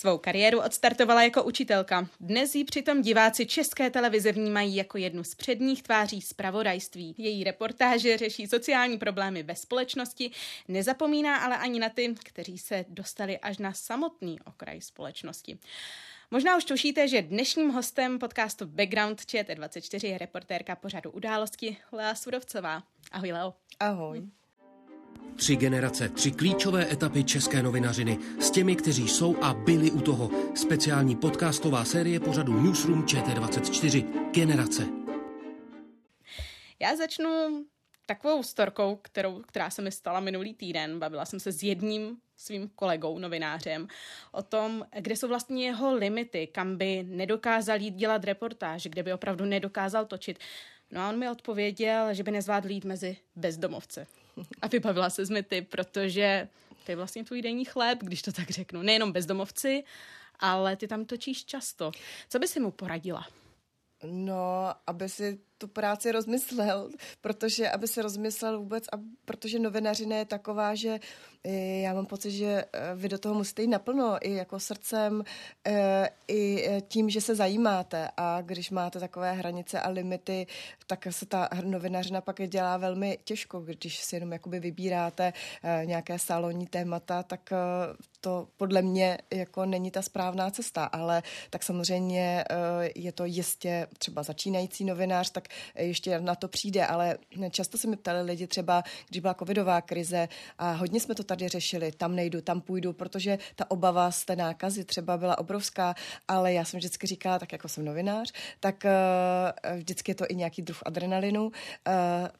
Svou kariéru odstartovala jako učitelka. Dnes ji přitom diváci české televize vnímají jako jednu z předních tváří zpravodajství. Její reportáže řeší sociální problémy ve společnosti, nezapomíná ale ani na ty, kteří se dostali až na samotný okraj společnosti. Možná už tušíte, že dnešním hostem podcastu Background ČT24 je reportérka pořadu události Lea Sudovcová. Ahoj Leo. Ahoj. Tři generace, tři klíčové etapy české novinařiny s těmi, kteří jsou a byli u toho. Speciální podcastová série pořadu Newsroom ČT24. Generace. Já začnu takovou storkou, kterou, která se mi stala minulý týden. Bavila jsem se s jedním svým kolegou, novinářem, o tom, kde jsou vlastně jeho limity, kam by nedokázal jít dělat reportáž, kde by opravdu nedokázal točit. No a on mi odpověděl, že by nezvládl jít mezi bezdomovce. A vybavila se z ty, protože to je vlastně tvůj denní chléb, když to tak řeknu. Nejenom bezdomovci, ale ty tam točíš často. Co by si mu poradila? No, aby si tu práci rozmyslel, protože aby se rozmyslel vůbec, a protože novinařina je taková, že eh, já mám pocit, že eh, vy do toho musíte jít naplno, i jako srdcem, eh, i tím, že se zajímáte. A když máte takové hranice a limity, tak se ta novinařina pak dělá velmi těžko, když si jenom jakoby vybíráte nějaké salonní témata, tak to podle mě jako není ta správná cesta, ale tak samozřejmě je to jistě třeba začínající novinář, tak ještě na to přijde, ale často se mi ptali lidi třeba, když byla covidová krize a hodně jsme to tady řešili, tam nejdu, tam půjdu, protože ta obava z té nákazy třeba byla obrovská, ale já jsem vždycky říkala, tak jako jsem novinář, tak uh, vždycky je to i nějaký druh adrenalinu, uh,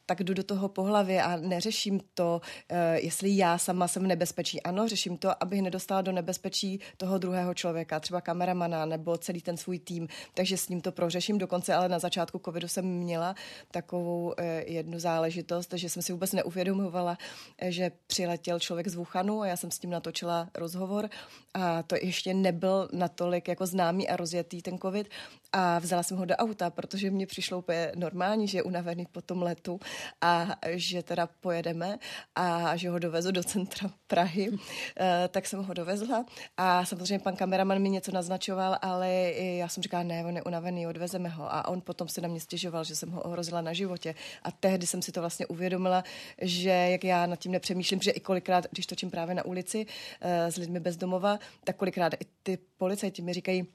tak jdu do toho po hlavě a neřeším to, uh, jestli já sama jsem v nebezpečí. Ano, řeším to, abych nedostala do nebezpečí toho druhého člověka, třeba kameramana nebo celý ten svůj tým, takže s ním to prořeším dokonce, ale na začátku covidu jsem měla takovou eh, jednu záležitost, že jsem si vůbec neuvědomovala, eh, že přiletěl člověk z Wuhanu a já jsem s tím natočila rozhovor. A to ještě nebyl natolik jako známý a rozjetý ten covid a vzala jsem ho do auta, protože mě přišlo úplně normální, že je unavený po tom letu a že teda pojedeme a že ho dovezu do centra Prahy. Eh, tak jsem ho dovezla a samozřejmě pan kameraman mi něco naznačoval, ale já jsem říkala, ne, on je unavený, odvezeme ho. A on potom se na mě stěžoval, že jsem ho ohrozila na životě. A tehdy jsem si to vlastně uvědomila, že jak já nad tím nepřemýšlím, že i kolikrát, když točím právě na ulici eh, s lidmi bez domova, tak kolikrát i ty policajti mi říkají,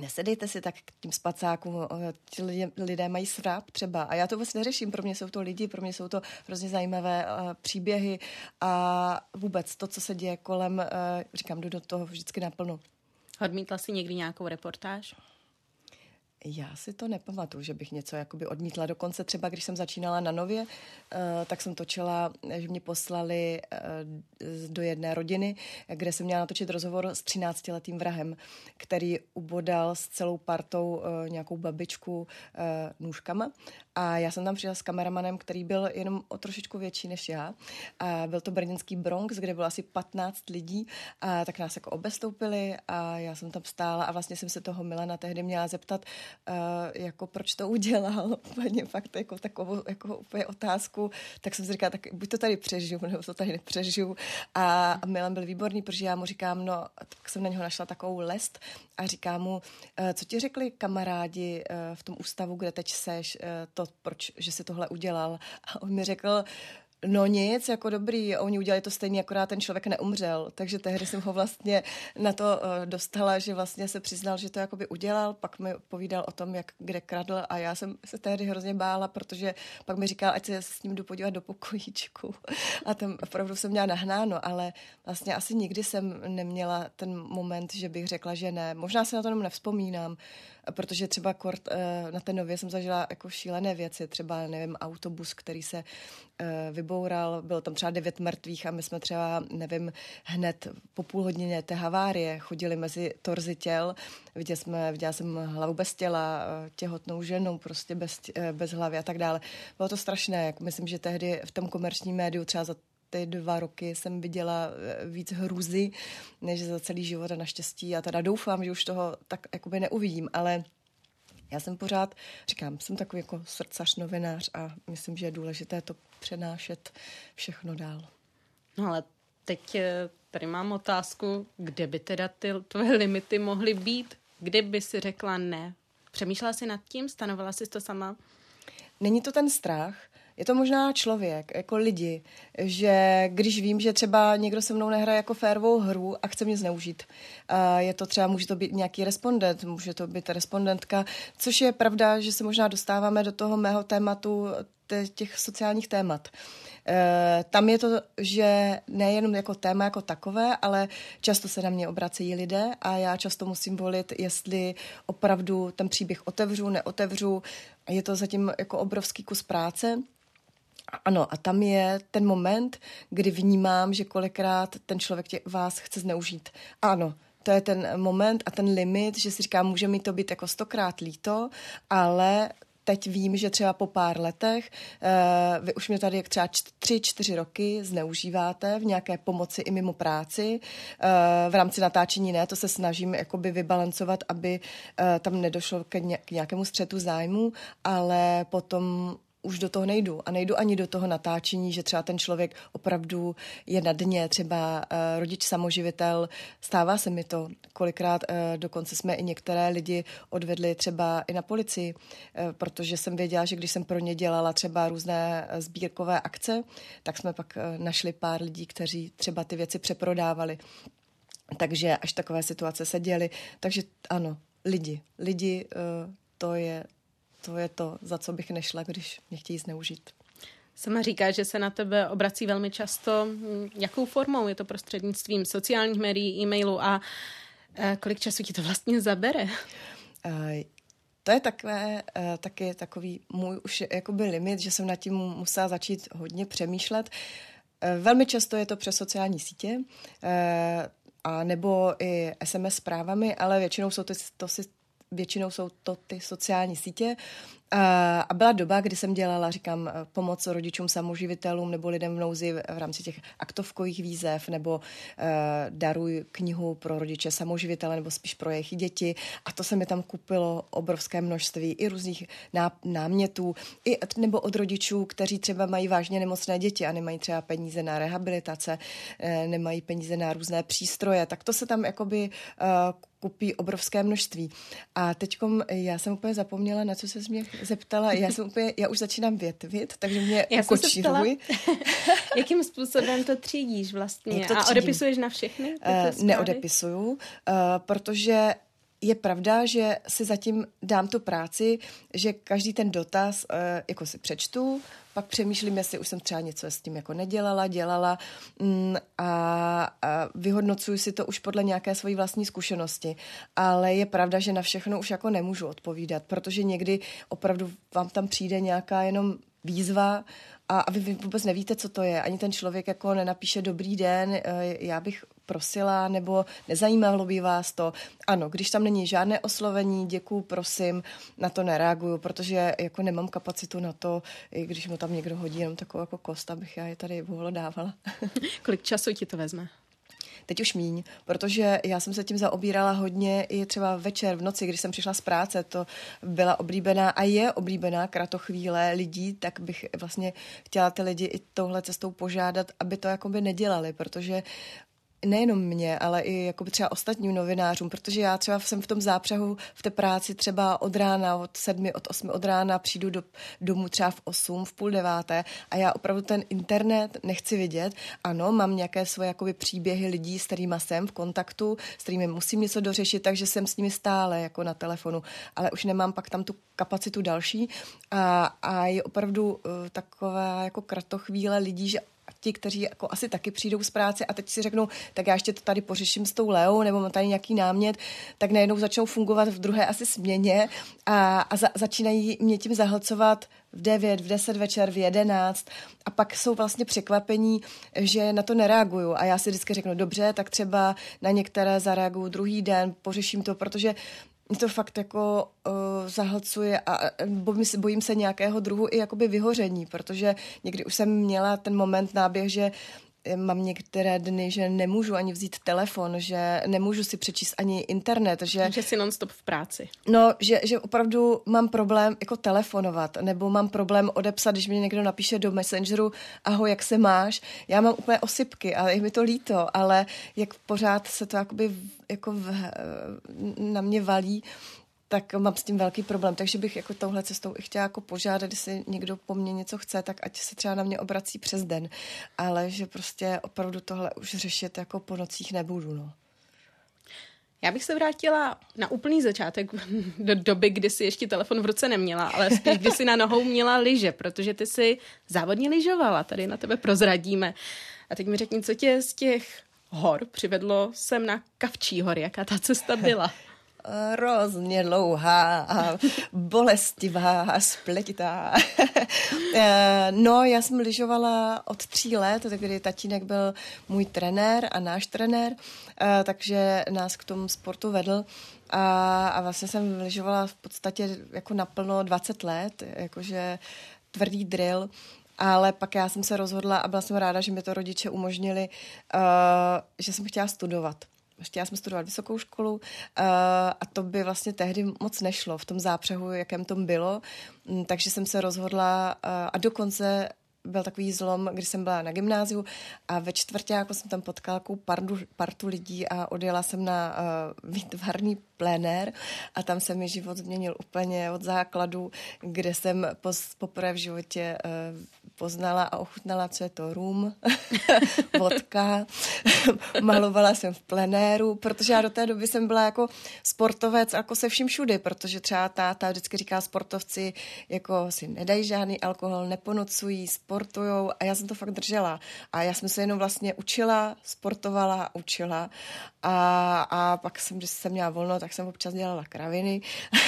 nesedejte si tak k tím spacákům, ti lidé, lidé mají sráp třeba a já to vůbec neřeším, pro mě jsou to lidi, pro mě jsou to hrozně zajímavé uh, příběhy a vůbec to, co se děje kolem, uh, říkám, jdu do toho vždycky naplno. Odmítla jsi někdy nějakou reportáž? Já si to nepamatuju, že bych něco jakoby odmítla. Dokonce třeba, když jsem začínala na Nově, uh, tak jsem točila, že mě poslali uh, do jedné rodiny, kde jsem měla natočit rozhovor s 13-letým vrahem, který ubodal s celou partou nějakou babičku nůžkama. A já jsem tam přišla s kameramanem, který byl jenom o trošičku větší než já. A byl to brněnský Bronx, kde bylo asi 15 lidí. A tak nás jako obestoupili a já jsem tam stála a vlastně jsem se toho Milana tehdy měla zeptat, uh, jako proč to udělal, úplně fakt jako takovou jako úplně otázku, tak jsem si říkala, tak buď to tady přežiju, nebo to tady nepřežiju. A, a Milan byl výborný, protože já mu říkám, no, tak jsem na něho našla takovou lest a říkám mu, uh, co ti řekli kamarádi uh, v tom ústavu, kde teď seš, uh, to, proč, že si tohle udělal. A on mi řekl, No nic, jako dobrý, oni udělali to stejně, akorát ten člověk neumřel, takže tehdy jsem ho vlastně na to uh, dostala, že vlastně se přiznal, že to jakoby udělal, pak mi povídal o tom, jak kde kradl a já jsem se tehdy hrozně bála, protože pak mi říkal, ať se s ním jdu podívat do pokojíčku a tam opravdu jsem měla nahnáno, ale vlastně asi nikdy jsem neměla ten moment, že bych řekla, že ne. Možná se na to jenom nevzpomínám, protože třeba kort, eh, na té nově jsem zažila jako šílené věci, třeba, nevím, autobus, který se eh, vyboural, bylo tam třeba devět mrtvých a my jsme třeba, nevím, hned po půl hodině té havárie chodili mezi torzy těl, viděli jsme, viděla jsem hlavu bez těla, eh, těhotnou ženu, prostě bez, bez hlavy a tak dále. Bylo to strašné, jak myslím, že tehdy v tom komerčním médiu třeba za ty dva roky jsem viděla eh, víc hrůzy, než za celý život a naštěstí. A teda doufám, že už toho tak jakoby neuvidím, ale já jsem pořád, říkám, jsem takový jako srdcař, novinář a myslím, že je důležité to přenášet všechno dál. No ale teď eh, tady mám otázku, kde by teda ty tvoje limity mohly být? Kdy by si řekla ne? Přemýšlela jsi nad tím? Stanovala jsi to sama? Není to ten strach, je to možná člověk, jako lidi, že když vím, že třeba někdo se mnou nehraje jako férovou hru a chce mě zneužít. Je to třeba, může to být nějaký respondent, může to být respondentka, což je pravda, že se možná dostáváme do toho mého tématu, těch sociálních témat. E, tam je to, že nejenom jako téma jako takové, ale často se na mě obracejí lidé a já často musím volit, jestli opravdu ten příběh otevřu, neotevřu. Je to zatím jako obrovský kus práce, ano, a tam je ten moment, kdy vnímám, že kolikrát ten člověk tě, vás chce zneužít. Ano, to je ten moment a ten limit, že si říkám, může mi to být jako stokrát líto, ale teď vím, že třeba po pár letech, uh, vy už mě tady třeba tři, čtyři roky zneužíváte v nějaké pomoci i mimo práci. Uh, v rámci natáčení ne, to se snažím jakoby vybalancovat, aby uh, tam nedošlo k, ně, k nějakému střetu zájmu, ale potom už do toho nejdu. A nejdu ani do toho natáčení, že třeba ten člověk opravdu je na dně, třeba uh, rodič samoživitel. Stává se mi to. Kolikrát uh, dokonce jsme i některé lidi odvedli třeba i na policii, uh, protože jsem věděla, že když jsem pro ně dělala třeba různé sbírkové akce, tak jsme pak uh, našli pár lidí, kteří třeba ty věci přeprodávali. Takže až takové situace se děly. Takže ano, lidi. Lidi, uh, to je to je to, za co bych nešla, když mě chtějí zneužít. Sama říká, že se na tebe obrací velmi často. Jakou formou? Je to prostřednictvím sociálních médií, e-mailu a eh, kolik času ti to vlastně zabere? Uh, to je takové, uh, taky takový můj už jakoby limit, že jsem nad tím musela začít hodně přemýšlet. Velmi často je to přes sociální sítě, a nebo i SMS zprávami, ale většinou jsou to, to si většinou jsou to ty sociální sítě. A byla doba, kdy jsem dělala, říkám, pomoc rodičům samoživitelům nebo lidem v nouzi v rámci těch aktovkových výzev nebo uh, daruj knihu pro rodiče samoživitele nebo spíš pro jejich děti. A to se mi tam kupilo obrovské množství i různých námětů, i, nebo od rodičů, kteří třeba mají vážně nemocné děti a nemají třeba peníze na rehabilitace, nemají peníze na různé přístroje. Tak to se tam jakoby uh, kupí obrovské množství. A teď já jsem úplně zapomněla, na co se mě zeptala. Já jsem úplně, já už začínám větvit, takže mě já ukočíruj. Jakým způsobem to třídíš vlastně? To A odepisuješ na všechny? Uh, neodepisuju, uh, protože je pravda, že si zatím dám tu práci, že každý ten dotaz uh, jako si přečtu, pak přemýšlím, jestli už jsem třeba něco s tím jako nedělala, dělala mm, a, a vyhodnocuju si to už podle nějaké své vlastní zkušenosti. Ale je pravda, že na všechno už jako nemůžu odpovídat, protože někdy opravdu vám tam přijde nějaká jenom výzva a, a vy vůbec nevíte, co to je. Ani ten člověk jako nenapíše dobrý den, eh, já bych prosila, nebo nezajímalo by vás to. Ano, když tam není žádné oslovení, děkuju, prosím, na to nereaguju, protože jako nemám kapacitu na to, i když mu tam někdo hodí jenom takovou jako kost, abych já je tady dávala. Kolik času ti to vezme? Teď už míň, protože já jsem se tím zaobírala hodně i třeba večer v noci, když jsem přišla z práce, to byla oblíbená a je oblíbená kratochvíle lidí, tak bych vlastně chtěla ty lidi i touhle cestou požádat, aby to jakoby nedělali, protože nejenom mě, ale i jako třeba ostatním novinářům, protože já třeba jsem v tom zápřehu v té práci třeba od rána, od sedmi, od osmi od rána přijdu do, domů třeba v osm, v půl deváté a já opravdu ten internet nechci vidět. Ano, mám nějaké svoje jakoby příběhy lidí, s kterými jsem v kontaktu, s kterými musím něco dořešit, takže jsem s nimi stále jako na telefonu, ale už nemám pak tam tu kapacitu další a, a je opravdu uh, taková jako kratochvíle lidí, že ti, kteří jako asi taky přijdou z práce a teď si řeknou, tak já ještě to tady pořeším s tou Leou, nebo mám tady nějaký námět, tak najednou začnou fungovat v druhé asi směně a, a za, začínají mě tím zahlcovat v 9, v 10 večer, v 11 a pak jsou vlastně překvapení, že na to nereaguju. A já si vždycky řeknu, dobře, tak třeba na některé zareaguju druhý den, pořeším to, protože mě to fakt jako uh, zahlcuje a bojím se, bojím se nějakého druhu i jakoby vyhoření, protože někdy už jsem měla ten moment náběh, že mám některé dny, že nemůžu ani vzít telefon, že nemůžu si přečíst ani internet. Že, že si non-stop v práci. No, že, že opravdu mám problém jako telefonovat, nebo mám problém odepsat, když mě někdo napíše do Messengeru, ahoj, jak se máš? Já mám úplně osypky a je mi to líto, ale jak pořád se to jakoby jako v, na mě valí, tak mám s tím velký problém. Takže bych jako touhle cestou i chtěla jako požádat, jestli někdo po mně něco chce, tak ať se třeba na mě obrací přes den. Ale že prostě opravdu tohle už řešit jako po nocích nebudu, no. Já bych se vrátila na úplný začátek do doby, kdy si ještě telefon v ruce neměla, ale spíš kdy si na nohou měla lyže, protože ty si závodně lyžovala, tady na tebe prozradíme. A teď mi řekni, co tě z těch hor přivedlo sem na Kavčí hory, jaká ta cesta byla? hrozně dlouhá a bolestivá a spletitá. Eh, no, já jsem lyžovala od tří let, kdy tatínek byl můj trenér a náš trenér, eh, takže nás k tomu sportu vedl. A, a vlastně jsem lyžovala v podstatě jako naplno 20 let, jakože tvrdý drill. Ale pak já jsem se rozhodla a byla jsem ráda, že mi to rodiče umožnili, uh, že jsem chtěla studovat chtěla jsem studovat vysokou školu uh, a to by vlastně tehdy moc nešlo v tom zápřehu, jakém tom bylo, um, takže jsem se rozhodla uh, a dokonce byl takový zlom, když jsem byla na gymnáziu a ve čtvrtáku jsem tam potkala partu, partu lidí a odjela jsem na uh, výtvarný plenér a tam se mi život změnil úplně od základu, kde jsem poprvé v životě uh, poznala a ochutnala, co je to rum, vodka. Malovala jsem v plenéru, protože já do té doby jsem byla jako sportovec jako se vším všudy, protože třeba táta vždycky říká sportovci, jako si nedají žádný alkohol, neponocují, sportujou a já jsem to fakt držela. A já jsem se jenom vlastně učila, sportovala, učila a, a pak jsem, když jsem měla volno, tak jsem občas dělala kraviny.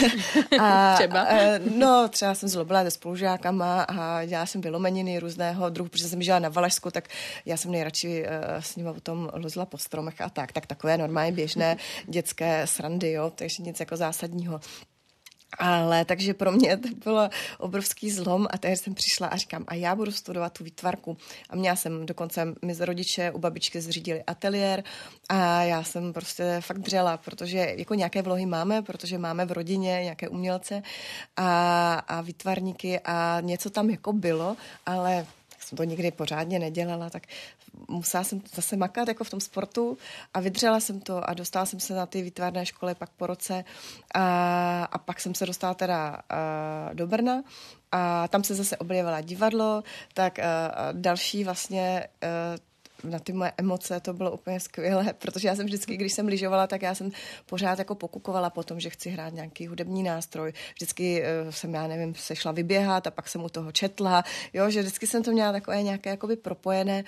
a, třeba? A, no, třeba jsem zlobila se spolužákama a dělala jsem vylomeniny různého druhu, protože jsem žila na Valašsku, tak já jsem nejradši uh, s nimi potom lozila po stromech a tak. Tak takové normálně běžné dětské srandy, jo, takže nic jako zásadního. Ale takže pro mě to bylo obrovský zlom a tehdy jsem přišla a říkám, a já budu studovat tu výtvarku. A měla jsem dokonce, my z rodiče u babičky zřídili ateliér a já jsem prostě fakt dřela, protože jako nějaké vlohy máme, protože máme v rodině nějaké umělce a, a výtvarníky a něco tam jako bylo, ale jsem to nikdy pořádně nedělala, tak musela jsem zase makat jako v tom sportu a vydřela jsem to a dostala jsem se na ty výtvarné školy pak po roce a, a pak jsem se dostala teda a, do Brna a tam se zase objevila divadlo, tak a, a další vlastně a, na ty moje emoce to bylo úplně skvělé, protože já jsem vždycky, když jsem lyžovala, tak já jsem pořád jako pokukovala po tom, že chci hrát nějaký hudební nástroj. Vždycky uh, jsem, já nevím, se šla vyběhat a pak jsem u toho četla, jo, že vždycky jsem to měla takové nějaké jakoby propojené,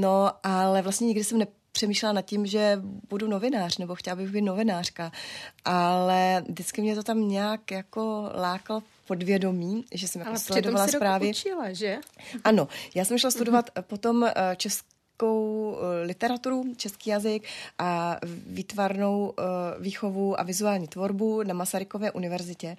no, ale vlastně nikdy jsem ne, přemýšlela nad tím, že budu novinář, nebo chtěla bych být novinářka, ale vždycky mě to tam nějak jako lákalo podvědomí, že jsem jako Ale sledovala zprávy. učila, že? Ano, já jsem šla studovat potom eh, česk českou eh, literaturu, český jazyk a výtvarnou eh, výchovu a vizuální tvorbu na Masarykově univerzitě.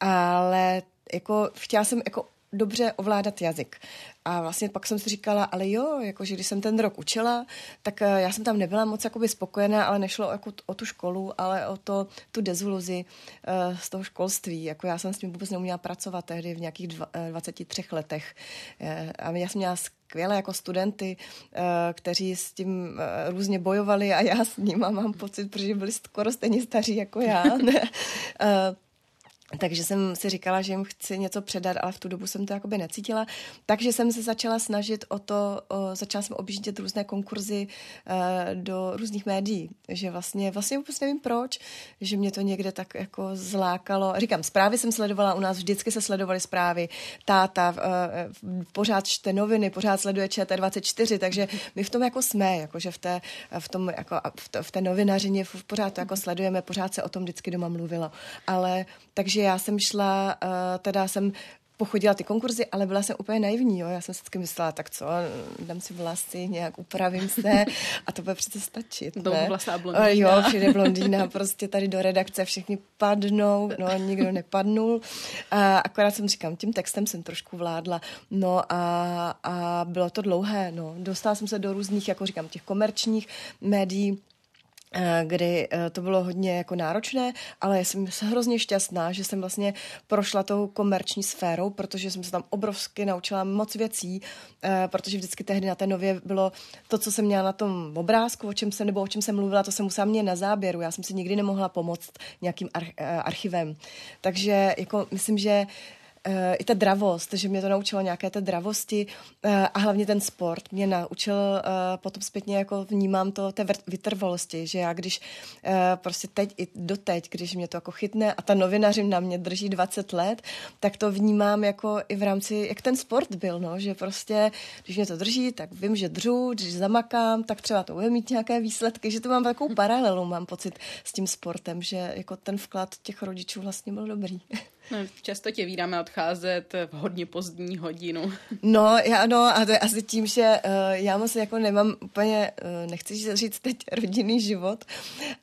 Ale jako chtěla jsem jako dobře ovládat jazyk. A vlastně pak jsem si říkala, ale jo, jakože když jsem ten rok učila, tak eh, já jsem tam nebyla moc jakoby spokojená, ale nešlo jako o tu školu, ale o to, tu deziluzi uh, z toho školství. Jako já jsem s tím vůbec neuměla pracovat tehdy v nějakých dva, 23 letech. Uh, a já jsem měla skvěle jako studenty, uh, kteří s tím uh, různě bojovali a já s nimi mám pocit, protože byli skoro stejně staří jako já. takže jsem si říkala, že jim chci něco předat, ale v tu dobu jsem to jakoby necítila. Takže jsem se začala snažit o to, o, začala jsem objíždět různé konkurzy uh, do různých médií, že vlastně, vlastně vůbec nevím proč, že mě to někde tak jako zlákalo. Říkám, zprávy jsem sledovala, u nás vždycky se sledovaly zprávy, táta uh, pořád čte noviny, pořád sleduje ČT24, takže my v tom jako jsme, jakože v té, v tom, jako, v, to, v té novinařině pořád to jako sledujeme, pořád se o tom vždycky doma mluvilo. Ale takže já jsem šla, uh, teda jsem pochodila ty konkurzy, ale byla jsem úplně naivní, jo. Já jsem si vždycky myslela, tak co, dám si vlasy, nějak upravím se a to bude přece stačit, Do vlasa blondýna. Jo, přijde blondýna, prostě tady do redakce všichni padnou, no nikdo nepadnul. A akorát jsem říkám, tím textem jsem trošku vládla, no a, a bylo to dlouhé, no. Dostala jsem se do různých, jako říkám, těch komerčních médií, Eh, kdy eh, to bylo hodně jako náročné, ale já jsem hrozně šťastná, že jsem vlastně prošla tou komerční sférou, protože jsem se tam obrovsky naučila moc věcí, eh, protože vždycky tehdy na té nově bylo to, co jsem měla na tom obrázku, o čem se nebo o čem jsem mluvila, to jsem musela mě na záběru. Já jsem si nikdy nemohla pomoct nějakým archivem. Takže jako myslím, že i ta dravost, že mě to naučilo nějaké té dravosti uh, a hlavně ten sport mě naučil uh, potom zpětně jako vnímám to té vytrvalosti, že já když prostě teď i doteď, když mě to jako chytne a ta novinařím na mě drží 20 let, tak to vnímám jako i v rámci, jak ten sport byl, no, že prostě, když mě to drží, tak vím, že dřu, když zamakám, tak třeba to bude mít nějaké výsledky, že to mám takovou paralelu, mám pocit s tím sportem, že jako ten vklad těch rodičů vlastně byl dobrý. No, často tě vídáme odcházet v hodně pozdní hodinu. No, já no, a to je asi tím, že uh, já moc jako nemám úplně, uh, nechci říct teď rodinný život,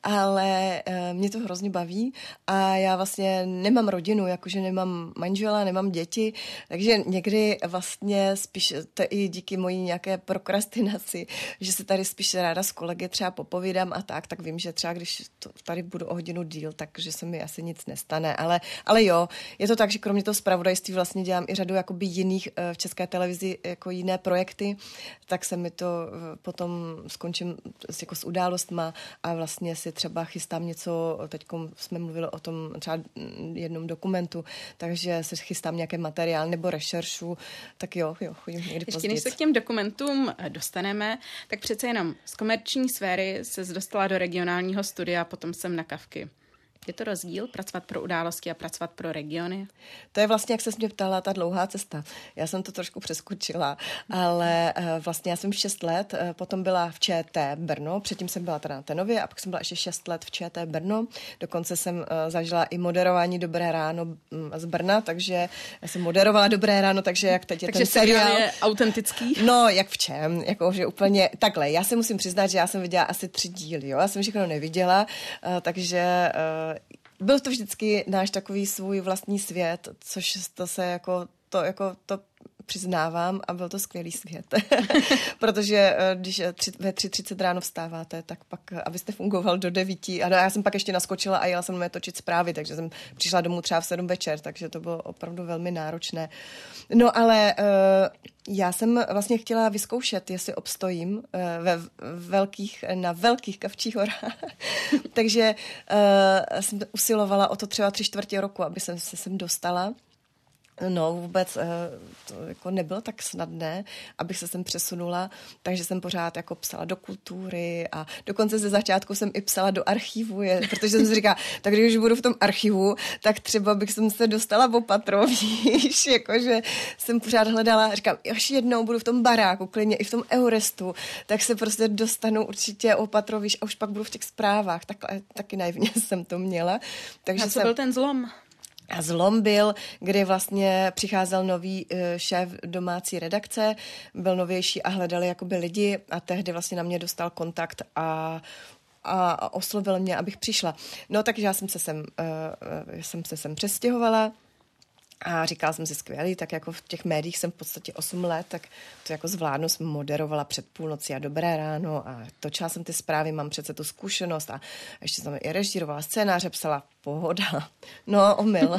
ale uh, mě to hrozně baví a já vlastně nemám rodinu, jakože nemám manžela, nemám děti, takže někdy vlastně spíš to i díky mojí nějaké prokrastinaci, že se tady spíš ráda s kolegy třeba popovídám a tak, tak vím, že třeba když to tady budu o hodinu díl, takže se mi asi nic nestane, ale, ale jo, je to tak, že kromě toho zpravodajství vlastně dělám i řadu jakoby jiných eh, v české televizi jako jiné projekty, tak se mi to eh, potom skončím jako s událostma a vlastně si třeba chystám něco, teď jsme mluvili o tom třeba jednom dokumentu, takže se chystám nějaký materiál nebo rešeršu, tak jo, jo, chodím někdy Ještě později. než se k těm dokumentům eh, dostaneme, tak přece jenom z komerční sféry se dostala do regionálního studia, potom jsem na kavky. Je to rozdíl pracovat pro události a pracovat pro regiony? To je vlastně, jak se mě ptala, ta dlouhá cesta. Já jsem to trošku přeskočila, ale uh, vlastně já jsem 6 let, uh, potom byla v ČT Brno, předtím jsem byla teda na Tenově a pak jsem byla ještě 6 let v ČT Brno. Dokonce jsem uh, zažila i moderování Dobré ráno um, z Brna, takže já jsem moderovala Dobré ráno, takže jak teď je takže ten seriál. je autentický? No, jak v čem? Jako, že úplně takhle. Já se musím přiznat, že já jsem viděla asi tři díly, jo. Já jsem všechno neviděla, takže byl to vždycky náš takový svůj vlastní svět, což to se jako, to jako, to přiznávám a byl to skvělý svět. Protože eh, když eh, ve 3.30 ráno vstáváte, tak pak, eh, abyste fungoval do 9. A já jsem pak ještě naskočila a jela jsem mě točit zprávy, takže jsem přišla domů třeba v 7 večer, takže to bylo opravdu velmi náročné. No ale já jsem vlastně chtěla vyzkoušet, jestli obstojím ve velkých, na velkých kavčích horách. takže jsem usilovala o to třeba tři čtvrtě roku, aby jsem se sem dostala. No, vůbec eh, to jako nebylo tak snadné, abych se sem přesunula, takže jsem pořád jako psala do kultury a dokonce ze začátku jsem i psala do archivu, je, protože jsem si říkala, tak když budu v tom archivu, tak třeba bych jsem se dostala opatro, víš, jakože jsem pořád hledala, říkám, až jednou budu v tom baráku, klidně i v tom Eurestu, tak se prostě dostanu určitě opatro, víš, a už pak budu v těch zprávách, tak, taky naivně jsem to měla. Takže a co jsem, byl ten zlom? A zlom byl, kdy vlastně přicházel nový eh, šéf domácí redakce, byl novější a hledali jakoby lidi a tehdy vlastně na mě dostal kontakt a a oslovil mě, abych přišla. No takže já jsem se sem, uh, jsem se sem přestěhovala, a říkala jsem si skvělý, tak jako v těch médiích jsem v podstatě 8 let, tak to jako zvládnu, jsem moderovala před půlnocí a dobré ráno a točila jsem ty zprávy, mám přece tu zkušenost a ještě jsem i režírovala scénáře, psala pohoda. No, omyl.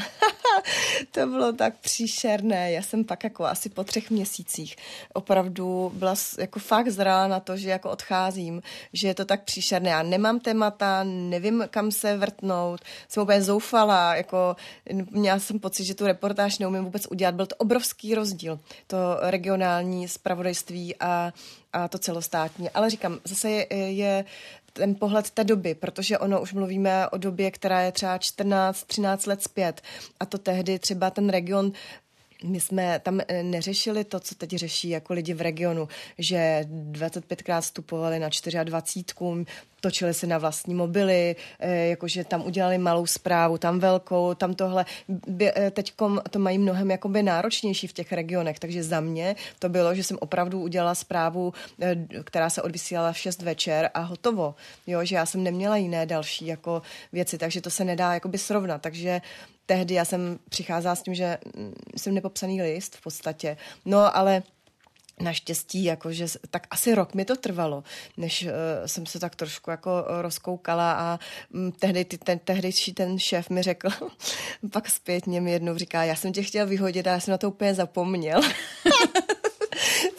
to bylo tak příšerné. Já jsem pak jako asi po třech měsících opravdu byla jako fakt zrala na to, že jako odcházím, že je to tak příšerné. Já nemám témata, nevím, kam se vrtnout, jsem úplně zoufala, jako měla jsem pocit, že tu reportáž neumím vůbec udělat. Byl to obrovský rozdíl, to regionální spravodajství a a to celostátní. Ale říkám, zase je, je ten pohled té doby, protože ono už mluvíme o době, která je třeba 14-13 let zpět. A to tehdy třeba ten region my jsme tam eh, neřešili to, co teď řeší jako lidi v regionu, že 25krát vstupovali na 24, točili si na vlastní mobily, eh, jakože tam udělali malou zprávu, tam velkou, tam tohle. Eh, Teď to mají mnohem jakoby náročnější v těch regionech, takže za mě to bylo, že jsem opravdu udělala zprávu, která se odvysílala v 6 večer a hotovo. Jo, že já jsem neměla jiné další jako věci, takže to se nedá jakoby srovnat. Takže tehdy já jsem přicházela s tím, že mm, jsem nepopsaný list v podstatě. No, ale Naštěstí, jakože tak asi rok mi to trvalo, než uh, jsem se tak trošku jako rozkoukala a um, tehdy ty, ten, tehdejší ten šéf mi řekl, pak zpětně mi jednou říká, já jsem tě chtěl vyhodit a já jsem na to úplně zapomněl.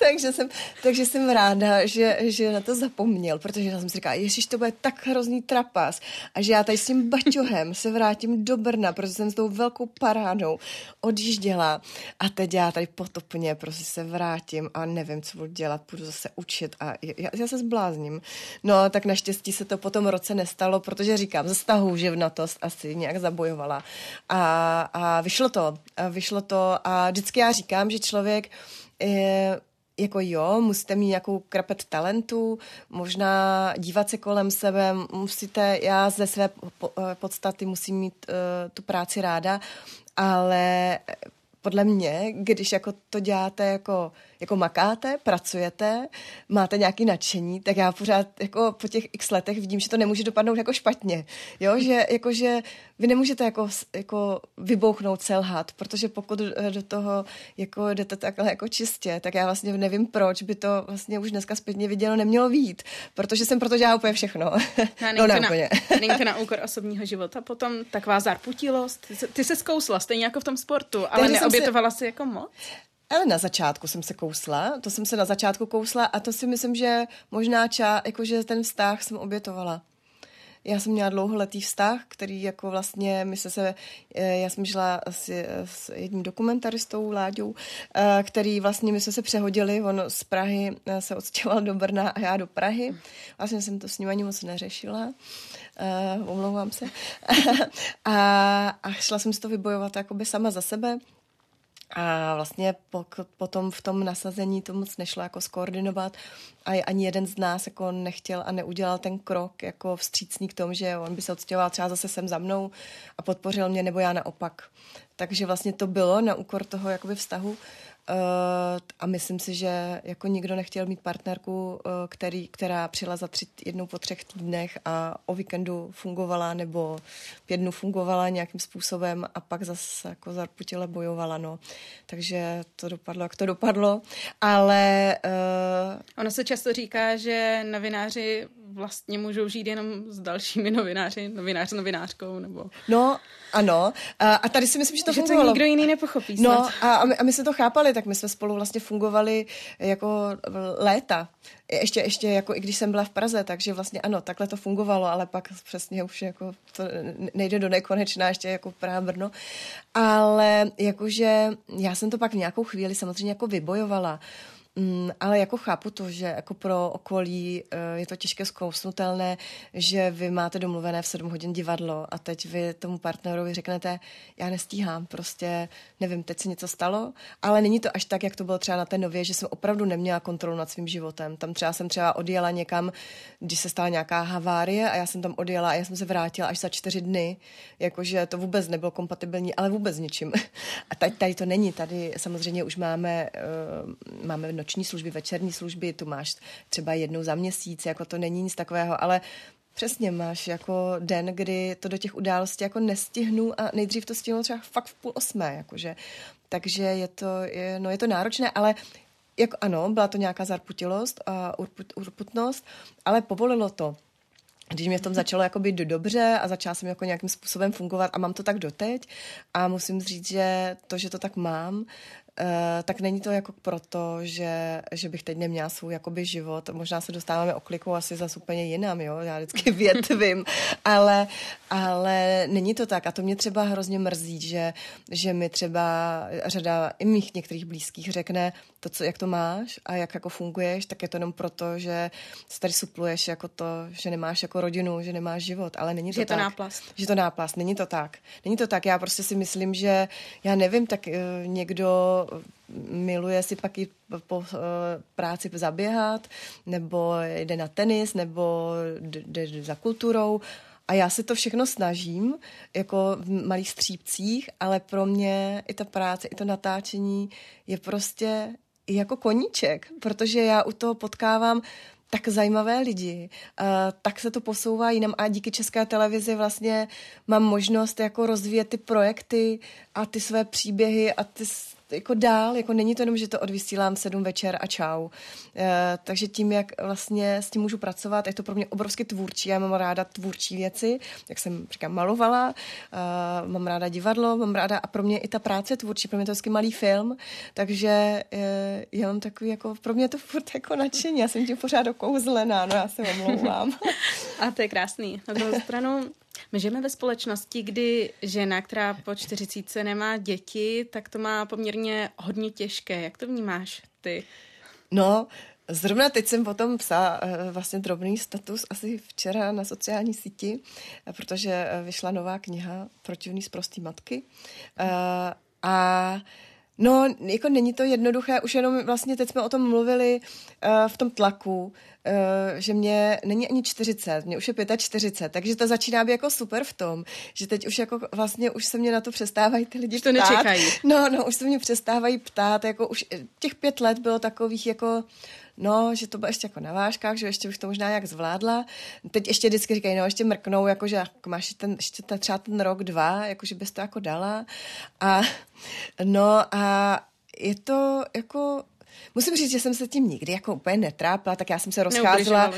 takže, jsem, takže jsem ráda, že, že na to zapomněl, protože já jsem si říkala, ježiš, to bude tak hrozný trapas. A že já tady s tím baťohem se vrátím do Brna, protože jsem s tou velkou parádou odjížděla. A teď já tady potopně prostě se vrátím a nevím, co budu dělat, budu zase učit a já, já se zblázním. No, tak naštěstí se to po tom roce nestalo, protože říkám, ze stahu živnatost asi nějak zabojovala. A, a vyšlo to, a vyšlo to a vždycky já říkám, že člověk jako jo, musíte mít nějakou krapet talentu, možná dívat se kolem sebe, musíte, já ze své podstaty musím mít uh, tu práci ráda, ale podle mě, když jako to děláte jako jako makáte, pracujete, máte nějaké nadšení, tak já pořád jako po těch x letech vidím, že to nemůže dopadnout jako špatně. Jo, že jako, že vy nemůžete jako, jako vybouchnout, selhat, protože pokud do toho jako jdete takhle jako čistě, tak já vlastně nevím, proč by to vlastně už dneska zpětně vidělo nemělo vít, protože jsem proto dělala úplně všechno. No, no, ne, úplně. není to na úkor osobního života. Potom taková zarputilost. Ty se, zkousla, stejně jako v tom sportu, ale neobětovala si... si jako moc? Ale na začátku jsem se kousla, to jsem se na začátku kousla a to si myslím, že možná ča, jakože ten vztah jsem obětovala. Já jsem měla dlouholetý vztah, který jako vlastně, my se se, eh, já jsem žila s, s jedním dokumentaristou, Láďou, eh, který vlastně my jsme se přehodili, on z Prahy eh, se odstěhoval do Brna a já do Prahy. Vlastně jsem to s ním ani moc neřešila, omlouvám se. a, a šla jsem si to vybojovat jakoby sama za sebe. A vlastně potom v tom nasazení to moc nešlo jako skoordinovat a ani jeden z nás jako nechtěl a neudělal ten krok jako vstřícný k tomu, že on by se odstěhoval třeba zase sem za mnou a podpořil mě, nebo já naopak. Takže vlastně to bylo na úkor toho jakoby vztahu. Uh, a myslím si, že jako nikdo nechtěl mít partnerku, uh, který, která přijela za tři, jednou po třech týdnech a o víkendu fungovala nebo pět dnů fungovala nějakým způsobem a pak zase jako zarputile bojovala, no. Takže to dopadlo, jak to dopadlo, ale... Uh... Ono se často říká, že novináři vlastně můžou žít jenom s dalšími novináři, novinář s novinářkou, nebo... No, ano. A, a tady si myslím, že to že fungovalo. to nikdo jiný nepochopí snad. No, a, a, my, a my jsme to chápali, tak my jsme spolu vlastně fungovali jako léta. Ještě, ještě jako i když jsem byla v Praze, takže vlastně ano, takhle to fungovalo, ale pak přesně už jako to nejde do nekonečná, ještě jako Praha Brno. Ale jakože já jsem to pak v nějakou chvíli samozřejmě jako vybojovala. Mm, ale jako chápu to, že jako pro okolí uh, je to těžké zkousnutelné, že vy máte domluvené v 7 hodin divadlo a teď vy tomu partnerovi řeknete, já nestíhám, prostě nevím, teď se něco stalo, ale není to až tak, jak to bylo třeba na té nově, že jsem opravdu neměla kontrolu nad svým životem. Tam třeba jsem třeba odjela někam, když se stala nějaká havárie a já jsem tam odjela a já jsem se vrátila až za čtyři dny, jakože to vůbec nebylo kompatibilní, ale vůbec ničím. A tady, tady to není, tady samozřejmě už máme, uh, máme noční služby, večerní služby, tu máš třeba jednou za měsíc, jako to není nic takového, ale Přesně, máš jako den, kdy to do těch událostí jako nestihnu a nejdřív to stihnu třeba fakt v půl osmé, jakože. Takže je to, je, no je to náročné, ale jako ano, byla to nějaká zarputilost a urput, urputnost, ale povolilo to když mě v tom začalo jako být dobře a začala jsem jako nějakým způsobem fungovat a mám to tak doteď a musím říct, že to, že to tak mám, tak není to jako proto, že, že bych teď neměla svůj jakoby život. Možná se dostáváme oklikou asi za úplně jinam, jo, já vždycky větvím, ale, ale není to tak a to mě třeba hrozně mrzí, že, že mi třeba řada i mých některých blízkých řekne to, co, jak to máš a jak jako funguješ, tak je to jenom proto, že se tady supluješ jako to, že nemáš jako rodinu, že nemáš život, ale není to že tak. Že to náplast. Že to náplast, není to tak. Není to tak, já prostě si myslím, že já nevím, tak uh, někdo miluje si pak i po uh, práci zaběhat, nebo jde na tenis, nebo jde za kulturou. A já si to všechno snažím, jako v malých střípcích, ale pro mě i ta práce, i to natáčení je prostě jako koníček, protože já u toho potkávám tak zajímavé lidi, uh, tak se to posouvá jinam a díky České televizi vlastně mám možnost jako rozvíjet ty projekty a ty své příběhy a ty jako dál, jako není to jenom, že to odvysílám sedm večer a čau. E, takže tím, jak vlastně s tím můžu pracovat, je to pro mě obrovsky tvůrčí. Já mám ráda tvůrčí věci, jak jsem říkám, malovala, e, mám ráda divadlo, mám ráda a pro mě i ta práce tvůrčí, pro mě to je malý film, takže e, já mám takový, jako, pro mě to furt jako nadšení, já jsem tím pořád okouzlená, no já se omlouvám. a to je krásný. Na druhou stranu, my žijeme ve společnosti, kdy žena, která po 40 nemá děti, tak to má poměrně hodně těžké. Jak to vnímáš ty? No, Zrovna teď jsem potom psala uh, vlastně drobný status asi včera na sociální síti, protože eh, vyšla nová kniha Protivný zprostý matky. Uh, a No, jako není to jednoduché, už jenom vlastně teď jsme o tom mluvili v tom tlaku, že mě není ani 40, mě už je 45, takže to začíná být jako super v tom, že teď už jako vlastně už se mě na to přestávají ty lidi už to ptát. nečekají. No, no, už se mě přestávají ptát, jako už těch pět let bylo takových jako no, že to bylo ještě jako na vážkách, že ještě už to možná jak zvládla. Teď ještě vždycky říkají, no, ještě mrknou, jako, že máš ten, ještě ten, třeba ten rok, dva, jako, že bys to jako dala. A no a je to jako Musím říct, že jsem se tím nikdy jako úplně netrápila, tak já jsem se rozcházela.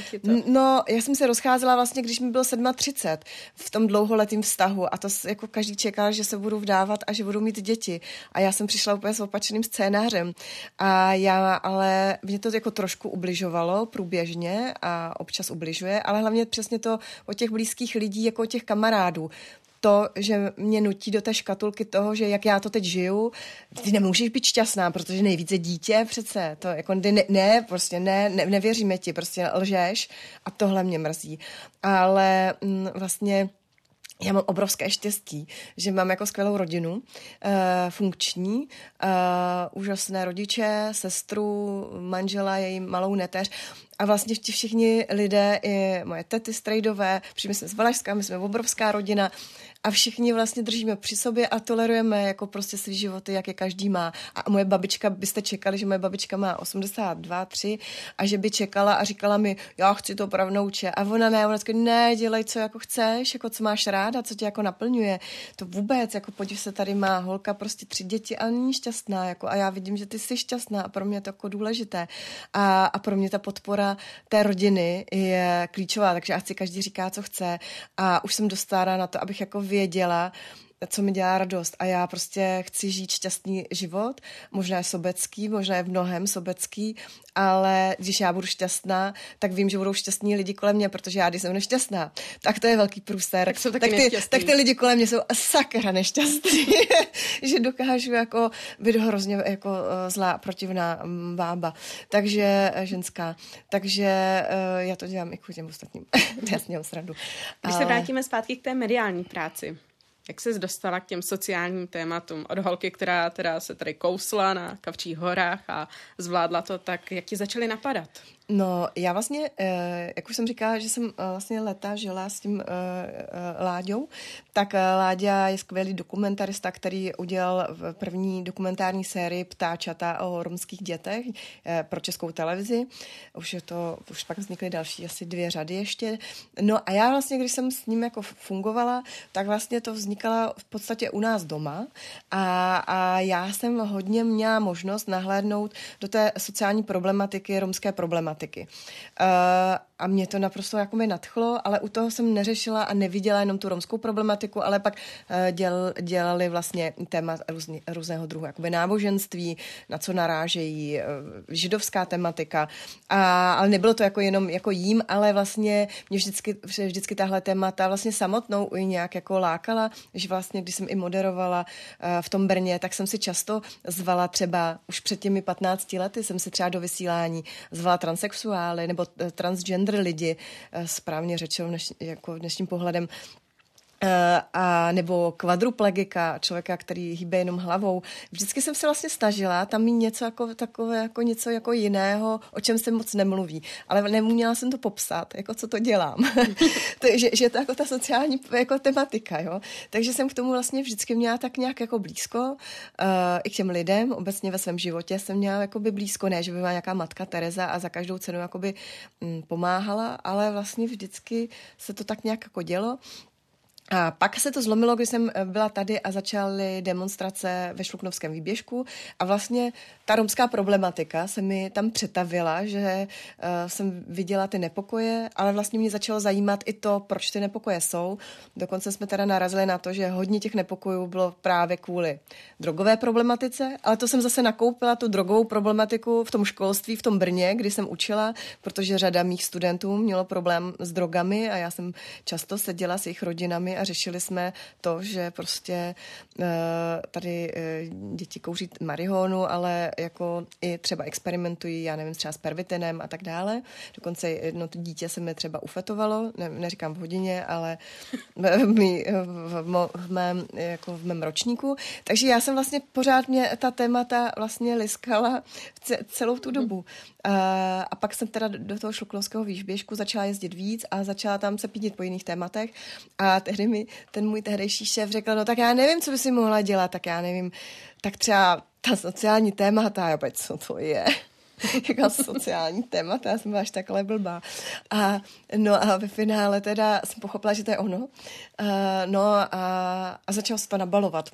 No, já jsem se rozcházela vlastně, když mi bylo 37 v tom dlouholetém vztahu a to jako každý čekal, že se budu vdávat a že budu mít děti. A já jsem přišla úplně s opačným scénářem. A já, ale mě to jako trošku ubližovalo průběžně a občas ubližuje, ale hlavně přesně to od těch blízkých lidí, jako od těch kamarádů to, že mě nutí do té škatulky toho, že jak já to teď žiju, ty nemůžeš být šťastná, protože nejvíce dítě přece, to jako ne, ne prostě ne, ne, nevěříme ti, prostě lžeš a tohle mě mrzí. Ale m, mm, vlastně já mám obrovské štěstí, že mám jako skvělou rodinu, uh, funkční, uh, úžasné rodiče, sestru, manžela, její malou neteř a vlastně ti všichni lidé, i moje tety strejdové, protože jsme z Valašska, my jsme obrovská rodina, a všichni vlastně držíme při sobě a tolerujeme jako prostě svý životy, jak je každý má. A moje babička, byste čekali, že moje babička má 82, 3 a že by čekala a říkala mi, já chci to pravnouče. A ona ne, ona říká, ne, dělej, co jako chceš, jako co máš ráda, co tě jako naplňuje. To vůbec, jako podív se tady má holka prostě tři děti a není šťastná. Jako, a já vidím, že ty jsi šťastná a pro mě je to jako důležité. A, a pro mě ta podpora té rodiny je klíčová, takže chci každý říká, co chce. A už jsem dostára na to, abych jako věděla, co mi dělá radost. A já prostě chci žít šťastný život, možná je sobecký, možná je v mnohem sobecký, ale když já budu šťastná, tak vím, že budou šťastní lidi kolem mě, protože já, když jsem nešťastná, tak to je velký průster. Tak, jsou taky tak, ty, tak ty lidi kolem mě jsou sakra nešťastní, že dokážu jako být hrozně jako uh, zlá, protivná bába. Takže uh, ženská. Takže uh, já to dělám i k těm ostatním. Jasně, srandu. Když ale... se vrátíme zpátky k té mediální práci, jak jsi dostala k těm sociálním tématům? Od holky, která teda se tady kousla na Kavčích horách a zvládla to, tak jak ti začaly napadat? No, já vlastně, eh, jak už jsem říkala, že jsem eh, vlastně leta žila s tím eh, Láďou, tak Láďa je skvělý dokumentarista, který udělal v první dokumentární sérii Ptáčata o romských dětech pro českou televizi. Už je to, už pak vznikly další asi dvě řady ještě. No a já vlastně, když jsem s ním jako fungovala, tak vlastně to vznikalo v podstatě u nás doma a, a já jsem hodně měla možnost nahlédnout do té sociální problematiky, romské problematiky problematiky. A mě to naprosto jako mi nadchlo, ale u toho jsem neřešila a neviděla jenom tu romskou problematiku, ale pak uh, děl, dělali vlastně téma různý, různého druhu, jakoby náboženství, na co narážejí, uh, židovská tematika, a, ale nebylo to jako jenom jako jím, ale vlastně mě vždycky, vždycky tahle témata vlastně samotnou i nějak jako lákala, že vlastně, když jsem i moderovala uh, v tom Brně, tak jsem si často zvala třeba už před těmi 15 lety jsem se třeba do vysílání zvala transexuály nebo eh, transgender lidi, eh, správně řečeno dneš, jako dnešním pohledem, a nebo kvadruplegika, člověka, který hýbe jenom hlavou. Vždycky jsem se vlastně snažila tam mít něco jako, takové, jako něco jako jiného, o čem se moc nemluví. Ale neuměla jsem to popsat, jako co to dělám. to, že, to jako ta sociální jako tematika, jo. Takže jsem k tomu vlastně vždycky měla tak nějak jako blízko. Uh, I k těm lidem obecně ve svém životě jsem měla jakoby blízko, ne, že by byla nějaká matka Tereza a za každou cenu jakoby mm, pomáhala, ale vlastně vždycky se to tak nějak jako dělo. A pak se to zlomilo, když jsem eh, byla tady a začaly demonstrace ve Šluknovském výběžku a vlastně ta romská problematika se mi tam přetavila, že uh, jsem viděla ty nepokoje, ale vlastně mě začalo zajímat i to, proč ty nepokoje jsou. Dokonce jsme teda narazili na to, že hodně těch nepokojů bylo právě kvůli drogové problematice, ale to jsem zase nakoupila tu drogovou problematiku v tom školství, v tom Brně, kdy jsem učila, protože řada mých studentů mělo problém s drogami a já jsem často seděla s jejich rodinami a řešili jsme to, že prostě uh, tady uh, děti kouří marihonu, ale jako i třeba experimentují, já nevím, třeba s pervitinem a tak dále. Dokonce jedno to dítě se mi třeba ufetovalo, ne, neříkám v hodině, ale v, mý, v, v, v, mém, jako v mém ročníku. Takže já jsem vlastně pořád mě ta témata vlastně liskala celou tu dobu. A, a pak jsem teda do toho šluklovského výběžku začala jezdit víc a začala tam se pídit po jiných tématech. A tehdy mi ten můj tehdejší šéf řekl, no tak já nevím, co by si mohla dělat, tak já nevím, tak třeba ta sociální témata, já opět, co to je? Jaká sociální témata, já jsem byla až takhle blbá. A, no a ve finále teda jsem pochopila, že to je ono. Uh, no a, a začalo se to nabalovat.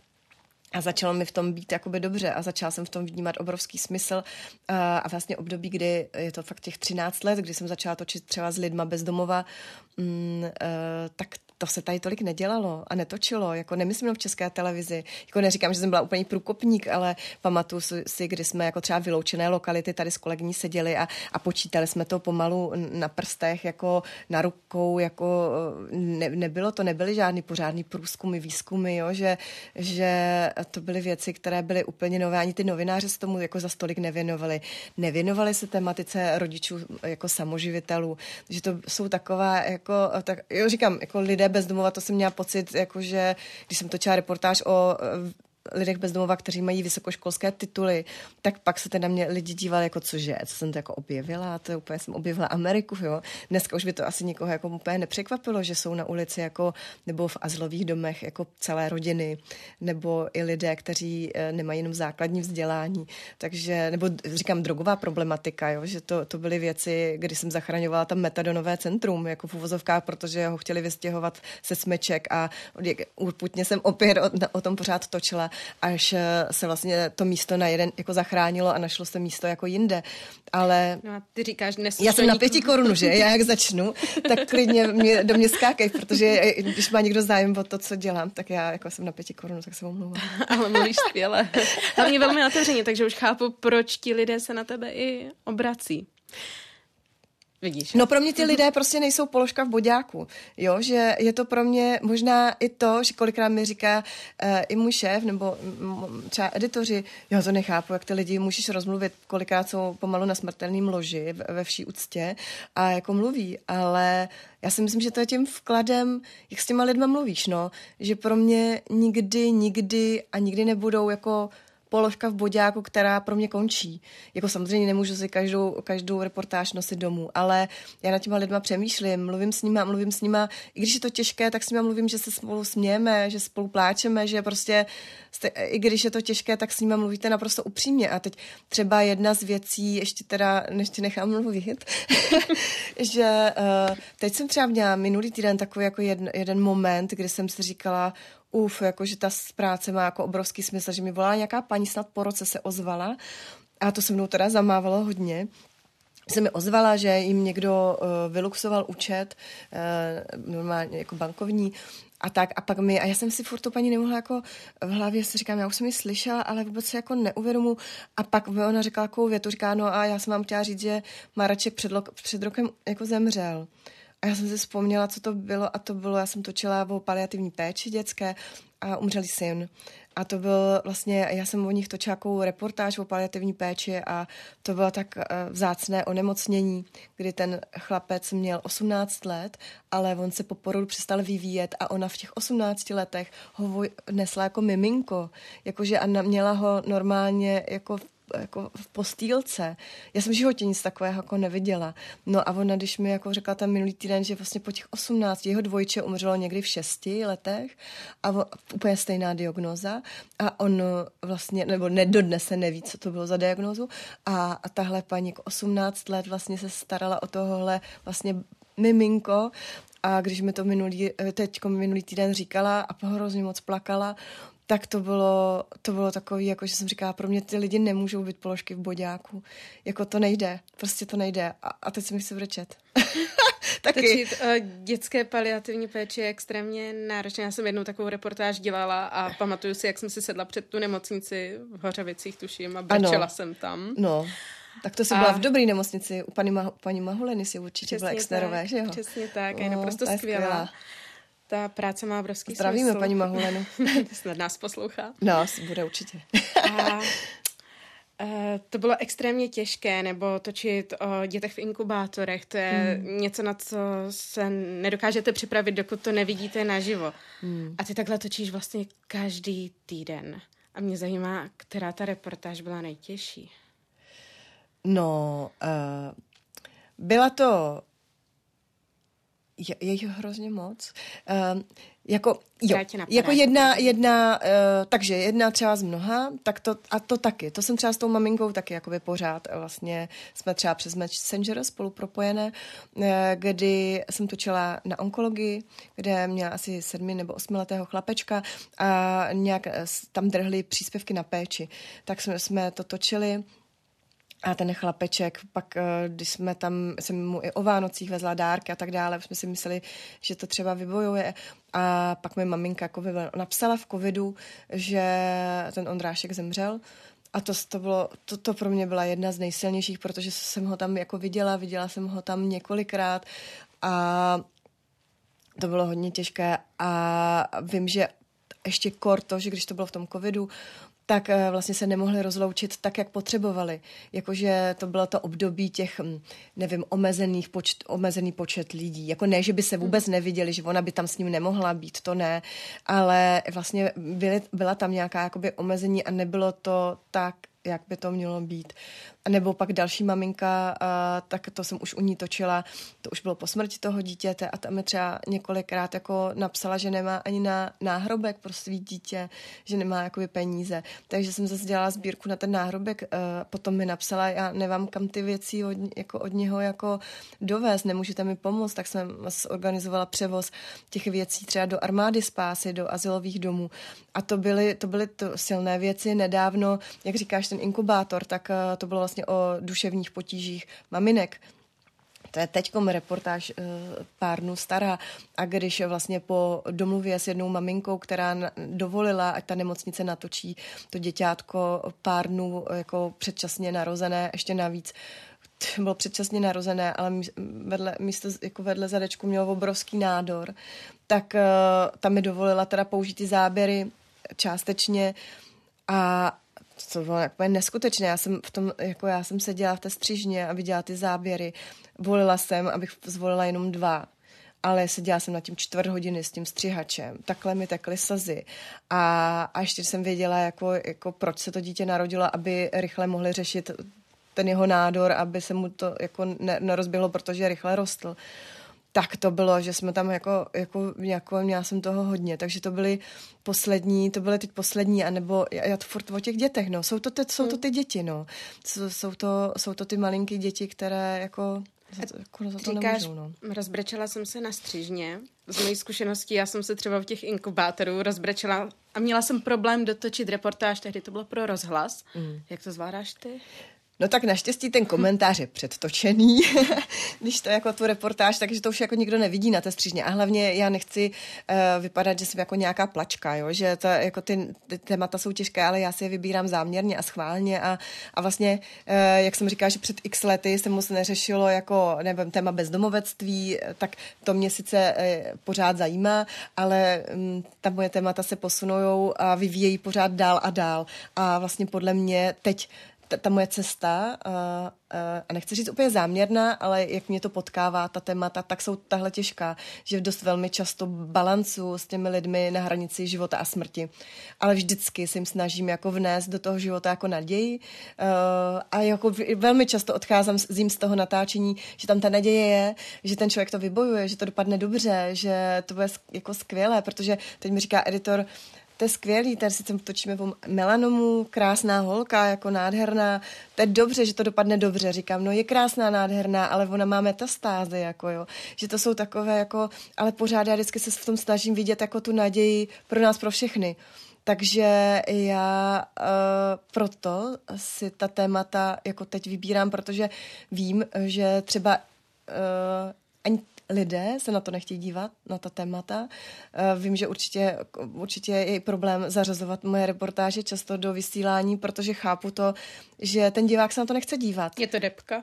A začalo mi v tom být jakoby dobře a začala jsem v tom vnímat obrovský smysl a, a vlastně období, kdy je to fakt těch 13 let, kdy jsem začala točit třeba s lidma bez domova, mm, uh, tak to se tady tolik nedělalo a netočilo, jako nemyslím v české televizi. Jako neříkám, že jsem byla úplně průkopník, ale pamatuju si, kdy jsme jako třeba vyloučené lokality tady s kolegyní seděli a, a počítali jsme to pomalu na prstech, jako na rukou, jako ne, nebylo to, nebyly žádný pořádný průzkumy, výzkumy, jo, že, že to byly věci, které byly úplně nové, ani ty novináři se tomu jako za stolik nevěnovali. Nevěnovali se tematice rodičů jako samoživitelů, že to jsou taková, jako, tak, jo, říkám, jako lidé bezdomova, to jsem měla pocit, jakože když jsem točila reportáž o lidech bezdomova, kteří mají vysokoškolské tituly, tak pak se teda mě lidi dívali jako cože, co jsem to jako objevila, to je úplně jsem objevila Ameriku, jo. Dneska už by to asi nikoho jako úplně nepřekvapilo, že jsou na ulici jako, nebo v azylových domech jako celé rodiny, nebo i lidé, kteří eh, nemají jenom základní vzdělání. Takže, nebo říkám, drogová problematika, jo, že to, to byly věci, kdy jsem zachraňovala tam metadonové centrum, jako v uvozovkách, protože ho chtěli vystěhovat se smeček a urputně jsem opět o, o tom pořád točila až eh, se vlastně to místo na jeden jako zachránilo a našlo se místo jako jinde. Ale no a ty říkáš dnes. Já jsem na pěti korunu, že? Já jak začnu, tak klidně mě, do mě skákej, protože když má někdo zájem o to, co dělám, tak já jako jsem na pěti korunu, tak se omlouvám. Ale mluvíš skvěle. Hlavně velmi otevřeně, takže už chápu, proč ti lidé se na tebe i obrací. Vidíš. No pro mě ty lidé prostě nejsou položka v bodáku, jo, že je to pro mě možná i to, že kolikrát mi říká uh, i můj šéf nebo m- třeba editoři, jo, to nechápu, jak ty lidi můžeš rozmluvit, kolikrát jsou pomalu na smrtelným loži ve vší úctě a jako mluví, ale já si myslím, že to je tím vkladem, jak s těma lidma mluvíš, no, že pro mě nikdy, nikdy a nikdy nebudou jako položka v bodáku, která pro mě končí. Jako samozřejmě nemůžu si každou, každou reportáž nosit domů, ale já na těma lidma přemýšlím, mluvím s nima, mluvím s nima, i když je to těžké, tak s nima mluvím, že se spolu smějeme, že spolu pláčeme, že prostě i když je to těžké, tak s nima mluvíte naprosto upřímně. A teď třeba jedna z věcí, ještě teda, než tě nechám mluvit, že uh, teď jsem třeba měla minulý týden takový jako jeden, jeden moment, kdy jsem si říkala, uf, jako, že ta práce má jako obrovský smysl, že mi volala nějaká paní, snad po roce se ozvala a to se mnou teda zamávalo hodně se mi ozvala, že jim někdo uh, vyluxoval účet, uh, normálně jako bankovní, a tak, a pak mi, a já jsem si furt to paní nemohla jako v hlavě si říkám, já už jsem ji slyšela, ale vůbec se jako neuvědomu. A pak mi ona říkala takovou větu, říká, no a já jsem vám chtěla říct, že Maraček před, lo, před rokem jako zemřel. A já jsem si vzpomněla, co to bylo a to bylo, já jsem točila o paliativní péči dětské a umřelý syn. A to byl vlastně, já jsem o nich točila jako reportáž o paliativní péči a to bylo tak uh, vzácné onemocnění, kdy ten chlapec měl 18 let, ale on se po porodu přestal vyvíjet a ona v těch 18 letech ho nesla jako miminko, jakože a měla ho normálně jako jako v postýlce. Já jsem v životě nic takového jako neviděla. No a ona, když mi jako řekla ten minulý týden, že vlastně po těch 18, jeho dvojče umřelo někdy v šesti letech a on, úplně stejná diagnoza a on vlastně, nebo ne, dodnes se neví, co to bylo za diagnózu a, a tahle paní 18 let vlastně se starala o tohle vlastně miminko a když mi to minulý, teď minulý týden říkala a hrozně moc plakala, tak to bylo, to bylo takový, jako že jsem říkala, pro mě ty lidi nemůžou být položky v boďáku. Jako to nejde, prostě to nejde. A, a teď si mi chci vrčet. Taky. Točit uh, dětské paliativní péči je extrémně náročné. Já jsem jednou takovou reportáž dělala a pamatuju si, jak jsem si sedla před tu nemocnici v Hořavicích, tuším, a brčela ano. jsem tam. No. Tak to a... byla v dobré nemocnici. U paní, Ma- paní Mahuleny si určitě Přesně byla exterové, že jo? Přesně tak, je naprosto skvělá. skvělá. Ta práce má obrovský Zdravíme smysl. paní Mahulenu. Snad nás poslouchá. No, bude určitě. a, Uh, to bylo extrémně těžké, nebo točit o dětech v inkubátorech, to je hmm. něco, na co se nedokážete připravit, dokud to nevidíte naživo. Hmm. A ty takhle točíš vlastně každý týden. A mě zajímá, která ta reportáž byla nejtěžší. No, uh, byla to je, je jich hrozně moc. Uh, jako, jo, jako jedna, jedna uh, takže jedna třeba z mnoha, tak to, a to taky. To jsem třeba s tou maminkou taky jakoby pořád. Vlastně jsme třeba přes Messenger spolu propojené, uh, kdy jsem točila na onkologii, kde měla asi sedmi nebo osmiletého chlapečka a nějak tam drhly příspěvky na péči. Tak jsme, jsme to točili a ten chlapeček, pak eh, když jsme tam, jsem mu i o Vánocích vezla dárky a tak dále, jsme si mysleli, že to třeba vybojuje. A pak mi maminka jako napsala v covidu, že ten Ondrášek zemřel. A to, to, bylo, to, to pro mě byla jedna z nejsilnějších, protože jsem ho tam jako viděla, viděla jsem ho tam několikrát a to bylo hodně těžké a vím, že ještě kor to, že když to bylo v tom covidu, tak eh, vlastně se nemohli rozloučit tak, jak potřebovali. Jakože to bylo to období těch, hm, nevím, omezených počt, omezený počet lidí. Jako ne, že by se vůbec hmm. neviděli, že ona by tam s ním nemohla být, to ne, ale vlastně byly, byla tam nějaká jakoby omezení a nebylo to tak, jak by to mělo být. Nebo pak další maminka, a, tak to jsem už u ní točila, to už bylo po smrti toho dítěte a tam mi třeba několikrát jako napsala, že nemá ani na náhrobek pro svý dítě, že nemá jakoby peníze. Takže jsem zase dělala sbírku na ten náhrobek, a potom mi napsala, já nevám, kam ty věci od, jako od něho jako dovést, nemůžete mi pomoct, tak jsem organizovala převoz těch věcí třeba do armády spásy, do asilových domů. A to byly, to byly to silné věci. Nedávno, jak říkáš, ten inkubátor, tak to bylo vlastně o duševních potížích maminek. To je teďkom reportáž uh, pár dnů stará a když vlastně po domluvě s jednou maminkou, která dovolila, ať ta nemocnice natočí to děťátko pár dnů jako předčasně narozené, ještě navíc bylo předčasně narozené, ale vedle, místo, jako vedle zadečku mělo obrovský nádor, tak uh, tam mi dovolila teda použít ty záběry částečně a to bylo jako neskutečné. Já jsem v tom, jako já jsem seděla v té střižně a viděla ty záběry. Volila jsem, abych zvolila jenom dva ale seděla jsem na tím čtvrt hodiny s tím střihačem, takhle mi tekly slzy a, a ještě jsem věděla, jako, jako proč se to dítě narodilo, aby rychle mohli řešit ten jeho nádor, aby se mu to jako nerozběhlo, protože rychle rostl tak to bylo, že jsme tam jako, jako, jako měla jsem toho hodně, takže to byly poslední, to byly teď poslední, anebo já, já to furt o těch dětech, no, jsou to, ty, jsou to ty děti, no, jsou to, jsou to ty malinké děti, které jako jako za to Říkáš, nemůžou, no. rozbrečela jsem se na střižně. Z mojí zkušeností, já jsem se třeba v těch inkubátorů rozbrečela a měla jsem problém dotočit reportáž, tehdy to bylo pro rozhlas. Mm. Jak to zvládáš ty? No tak naštěstí ten komentář je předtočený, když to jako tu reportáž, takže to už jako nikdo nevidí na té střížně. A hlavně já nechci uh, vypadat, že jsem jako nějaká plačka, jo? že to, jako ty, ty témata jsou těžké, ale já si je vybírám záměrně a schválně a, a vlastně, uh, jak jsem říkala, že před x lety se moc neřešilo jako, nevím, téma bezdomovectví, tak to mě sice uh, pořád zajímá, ale um, ta moje témata se posunou a vyvíjejí pořád dál a dál. A vlastně podle mě teď ta, ta moje cesta, uh, uh, a nechci říct úplně záměrná, ale jak mě to potkává, ta témata, tak jsou tahle těžká, že dost velmi často balancu s těmi lidmi na hranici života a smrti. Ale vždycky se jim snažím jako vnést do toho života jako naději a jako velmi často odcházím z, z toho natáčení, že tam ta naděje je, že ten člověk to vybojuje, že to dopadne dobře, že to bude jako skvělé, protože teď mi říká editor, to je skvělý, tady si tam točíme po melanomu, krásná holka, jako nádherná, to je dobře, že to dopadne dobře, říkám, no je krásná, nádherná, ale ona má metastázy, jako jo, že to jsou takové, jako, ale pořád já vždycky se v tom snažím vidět jako tu naději pro nás, pro všechny. Takže já uh, proto si ta témata jako teď vybírám, protože vím, že třeba uh, ani lidé se na to nechtějí dívat, na ta témata. Eh, vím, že určitě, určitě je problém zařazovat moje reportáže často do vysílání, protože chápu to, že ten divák se na to nechce dívat. Je to depka?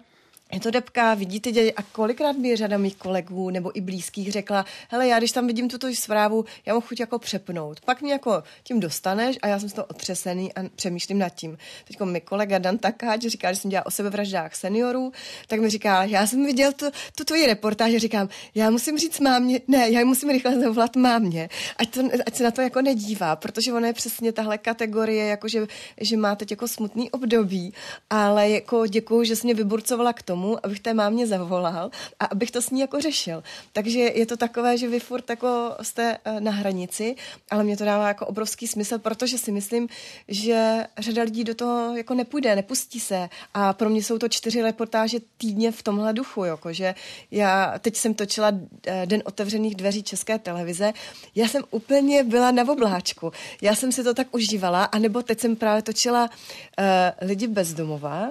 Je to depka, vidíte děj a kolikrát mi řada mých kolegů nebo i blízkých řekla, hele, já když tam vidím tuto zprávu, já mám chuť jako přepnout. Pak mě jako tím dostaneš a já jsem z toho otřesený a přemýšlím nad tím. Teď mi kolega Dan Takáč říká, že jsem dělal o sebevraždách seniorů, tak mi říká, já jsem viděl tu, tu tvoji reportáž a říkám, já musím říct mámě, ne, já musím rychle zavolat mámě, ať, to, ať se na to jako nedívá, protože ono je přesně tahle kategorie, jako že, že má teď jako smutný období, ale jako děkuju, že jsi mě vyburcovala k tomu, tomu, abych té mámě zavolal a abych to s ní jako řešil. Takže je to takové, že vy furt jako jste eh, na hranici, ale mě to dává jako obrovský smysl, protože si myslím, že řada lidí do toho jako nepůjde, nepustí se a pro mě jsou to čtyři reportáže týdně v tomhle duchu, jako, že já teď jsem točila eh, Den otevřených dveří České televize, já jsem úplně byla na obláčku. Já jsem si to tak užívala, anebo teď jsem právě točila uh, lidi bezdomová.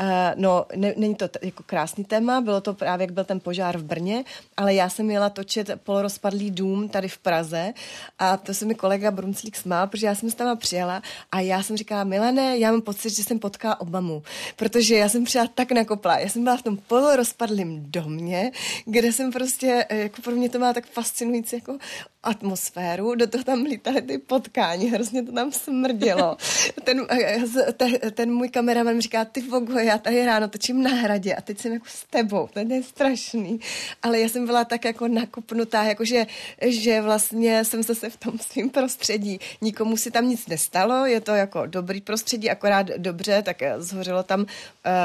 Uh, no, ne, není to t- jako krásný téma, bylo to právě, jak byl ten požár v Brně, ale já jsem měla točit polorozpadlý dům tady v Praze a to se mi kolega Brunclík smál, protože já jsem se tam přijela a já jsem říkala, Milane, já mám pocit, že jsem potkala Obamu, protože já jsem přijela tak nakopla. Já jsem byla v tom polorozpadlém domě, kde jsem prostě, eh, jako pro mě to má tak fascinující jako atmosféru, do toho tam lítaly ty potkání, hrozně to tam smrdělo. Ten, eh, ten, ten můj kameraman říká, ty vogo, já tady ráno točím na hradě a teď jsem jako s tebou, to je strašný. Ale já jsem byla tak jako nakopnutá, jakože, že vlastně jsem zase v tom svém prostředí. Nikomu si tam nic nestalo, je to jako dobrý prostředí, akorát dobře, tak zhořelo tam uh,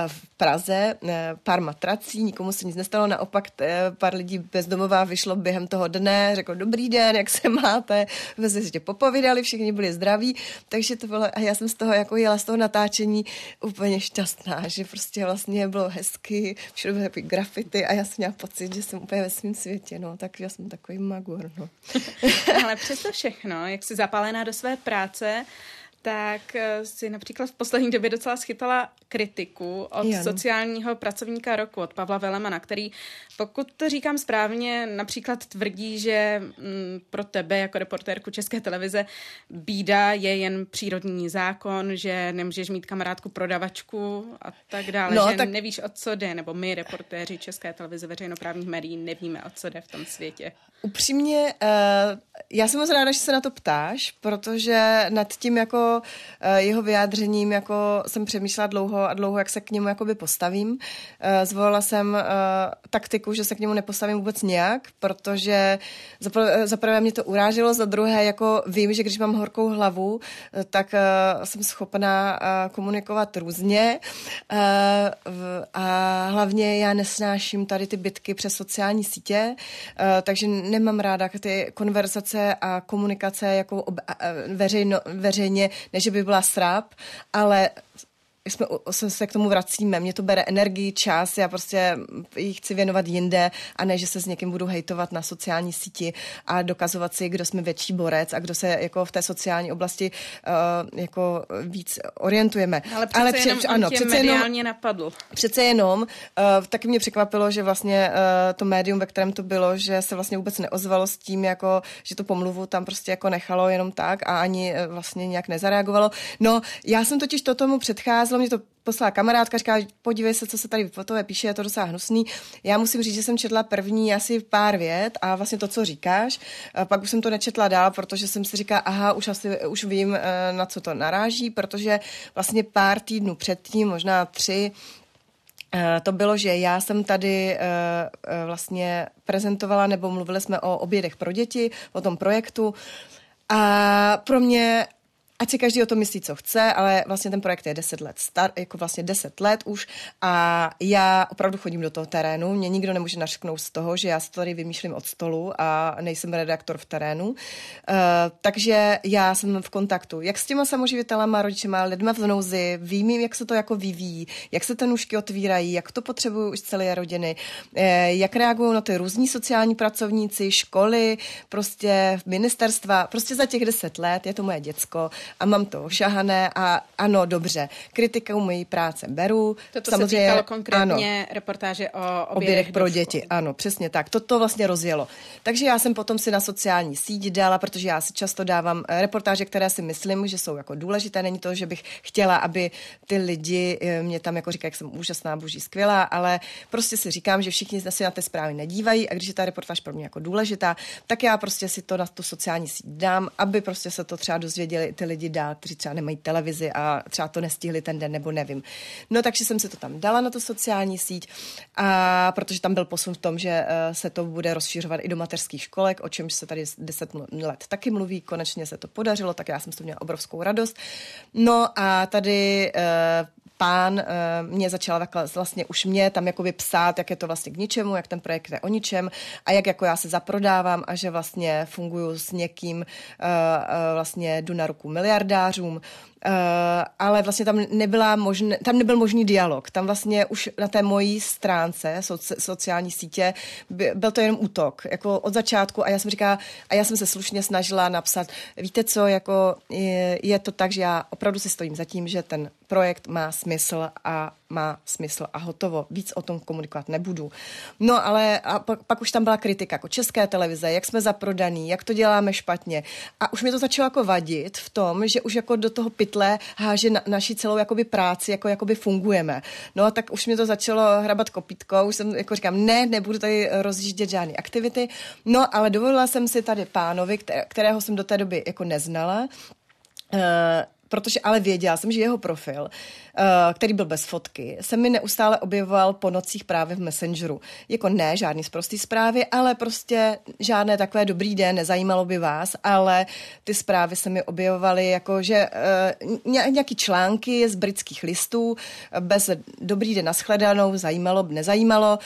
v Praze uh, pár matrací, nikomu se nic nestalo, naopak uh, pár lidí bezdomová vyšlo během toho dne, řekl dobrý den, jak se máte, jsme si tě popovídali, všichni byli zdraví, takže to bylo, a já jsem z toho jako jela z toho natáčení úplně šťastná, že prostě vlastně bylo hezky, všude byly takový grafity a já jsem měla pocit, že jsem úplně ve svém světě, no, tak já jsem takový magur, no. Ale přesto všechno, jak jsi zapálená do své práce, tak eh, si například v poslední době docela schytala kritiku od Jan. sociálního pracovníka roku, od Pavla Velemana, který, pokud to říkám správně, například tvrdí, že mm, pro tebe jako reportérku České televize bída je jen přírodní zákon, že nemůžeš mít kamarádku prodavačku a tak dále, no, že tak... nevíš, o co jde, nebo my, reportéři České televize, veřejnoprávních médií, nevíme, o co jde v tom světě. Upřímně, uh, já jsem moc ráda, že se na to ptáš, protože nad tím jako Eh, jeho vyjádřením jako jsem přemýšlela dlouho a dlouho, jak se k němu jakoby postavím. Eh, zvolila jsem eh, taktiku, že se k němu nepostavím vůbec nějak, protože za prvé mě to uráželo, za druhé jako vím, že když mám horkou hlavu, tak jsem schopná komunikovat různě a hlavně já nesnáším tady ty bitky přes sociální sítě, takže nemám ráda ty konverzace a komunikace jako veřejno, veřejně než by byla sráp, ale jsme, jsme se k tomu vracíme. Mě to bere energii, čas, já prostě ji chci věnovat jinde a ne, že se s někým budu hejtovat na sociální síti a dokazovat si, kdo jsme větší borec a kdo se jako v té sociální oblasti uh, jako víc orientujeme. Ale přece Ale pře- jenom ano, přece jenom, napadl. Přece jenom, uh, taky mě překvapilo, že vlastně uh, to médium, ve kterém to bylo, že se vlastně vůbec neozvalo s tím, jako, že to pomluvu tam prostě jako nechalo jenom tak a ani uh, vlastně nějak nezareagovalo. No, já jsem totiž to tomu předcházelo, mě to poslala kamarádka, říká, podívej se, co se tady v tové píše, je to docela hnusný. Já musím říct, že jsem četla první asi pár vět a vlastně to, co říkáš. Pak už jsem to nečetla dál, protože jsem si říkala, aha, už asi už vím, eh, na co to naráží, protože vlastně pár týdnů předtím, možná tři, eh, to bylo, že já jsem tady eh, vlastně prezentovala nebo mluvili jsme o obědech pro děti, o tom projektu. A pro mě ať si každý o to myslí, co chce, ale vlastně ten projekt je 10 let star, jako vlastně 10 let už. A já opravdu chodím do toho terénu, mě nikdo nemůže našknout z toho, že já se tady vymýšlím od stolu a nejsem redaktor v terénu. Uh, takže já jsem v kontaktu jak s těma samoživitelama, rodičema, lidma v nouzi, vím, jak se to jako vyvíjí, jak se ty nůžky otvírají, jak to potřebují už celé rodiny, uh, jak reagují na ty různí sociální pracovníci, školy, prostě ministerstva, prostě za těch 10 let je to moje děcko a mám to ošahané a ano, dobře, kritikou mojí práce beru. Toto Samozřejmě, se týkalo konkrétně ano, reportáže o obědech pro děti. Ano, přesně tak. Toto vlastně rozjelo. Takže já jsem potom si na sociální síť dala, protože já si často dávám eh, reportáže, které si myslím, že jsou jako důležité. Není to, že bych chtěla, aby ty lidi eh, mě tam jako říkají, jak jsem úžasná, boží, skvělá, ale prostě si říkám, že všichni si na ty zprávy nedívají a když je ta reportáž pro mě jako důležitá, tak já prostě si to na tu sociální síť dám, aby prostě se to třeba dozvěděli ty lidi lidi dát, kteří třeba nemají televizi a třeba to nestihli ten den, nebo nevím. No takže jsem si to tam dala na tu sociální síť, a protože tam byl posun v tom, že uh, se to bude rozšiřovat i do mateřských školek, o čemž se tady 10 let taky mluví, konečně se to podařilo, tak já jsem s měla obrovskou radost. No a tady uh, pán uh, mě začal takhle vlastně už mě tam jakoby psát, jak je to vlastně k ničemu, jak ten projekt je o ničem a jak jako já se zaprodávám a že vlastně funguju s někým, uh, uh, vlastně jdu na ruku miliardářům. Uh, ale vlastně tam, nebyla možné, tam nebyl možný dialog. Tam vlastně už na té mojí stránce soci, sociální sítě by, byl to jenom útok, jako od začátku a já jsem říkala, a já jsem se slušně snažila napsat, víte co, jako je, je to tak, že já opravdu si stojím za tím, že ten projekt má smysl a má smysl a hotovo. Víc o tom komunikovat nebudu. No ale a pak, pak už tam byla kritika jako české televize, jak jsme zaprodaný, jak to děláme špatně. A už mi to začalo jako vadit v tom, že už jako do toho pytle háže na, naši celou jakoby práci, jako jakoby fungujeme. No a tak už mi to začalo hrabat kopítkou, už jsem jako říkám, ne, nebudu tady rozjíždět žádné aktivity. No ale dovolila jsem si tady pánovi, kterého jsem do té doby jako neznala, uh, protože ale věděla jsem, že jeho profil, eh, který byl bez fotky, se mi neustále objevoval po nocích právě v Messengeru. Jako ne, žádný zprostý zprávy, ale prostě žádné takové dobrý den, nezajímalo by vás, ale ty zprávy se mi objevovaly jako, že uh, nějaký články z britských listů bez dobrý den nashledanou, zajímalo, nezajímalo,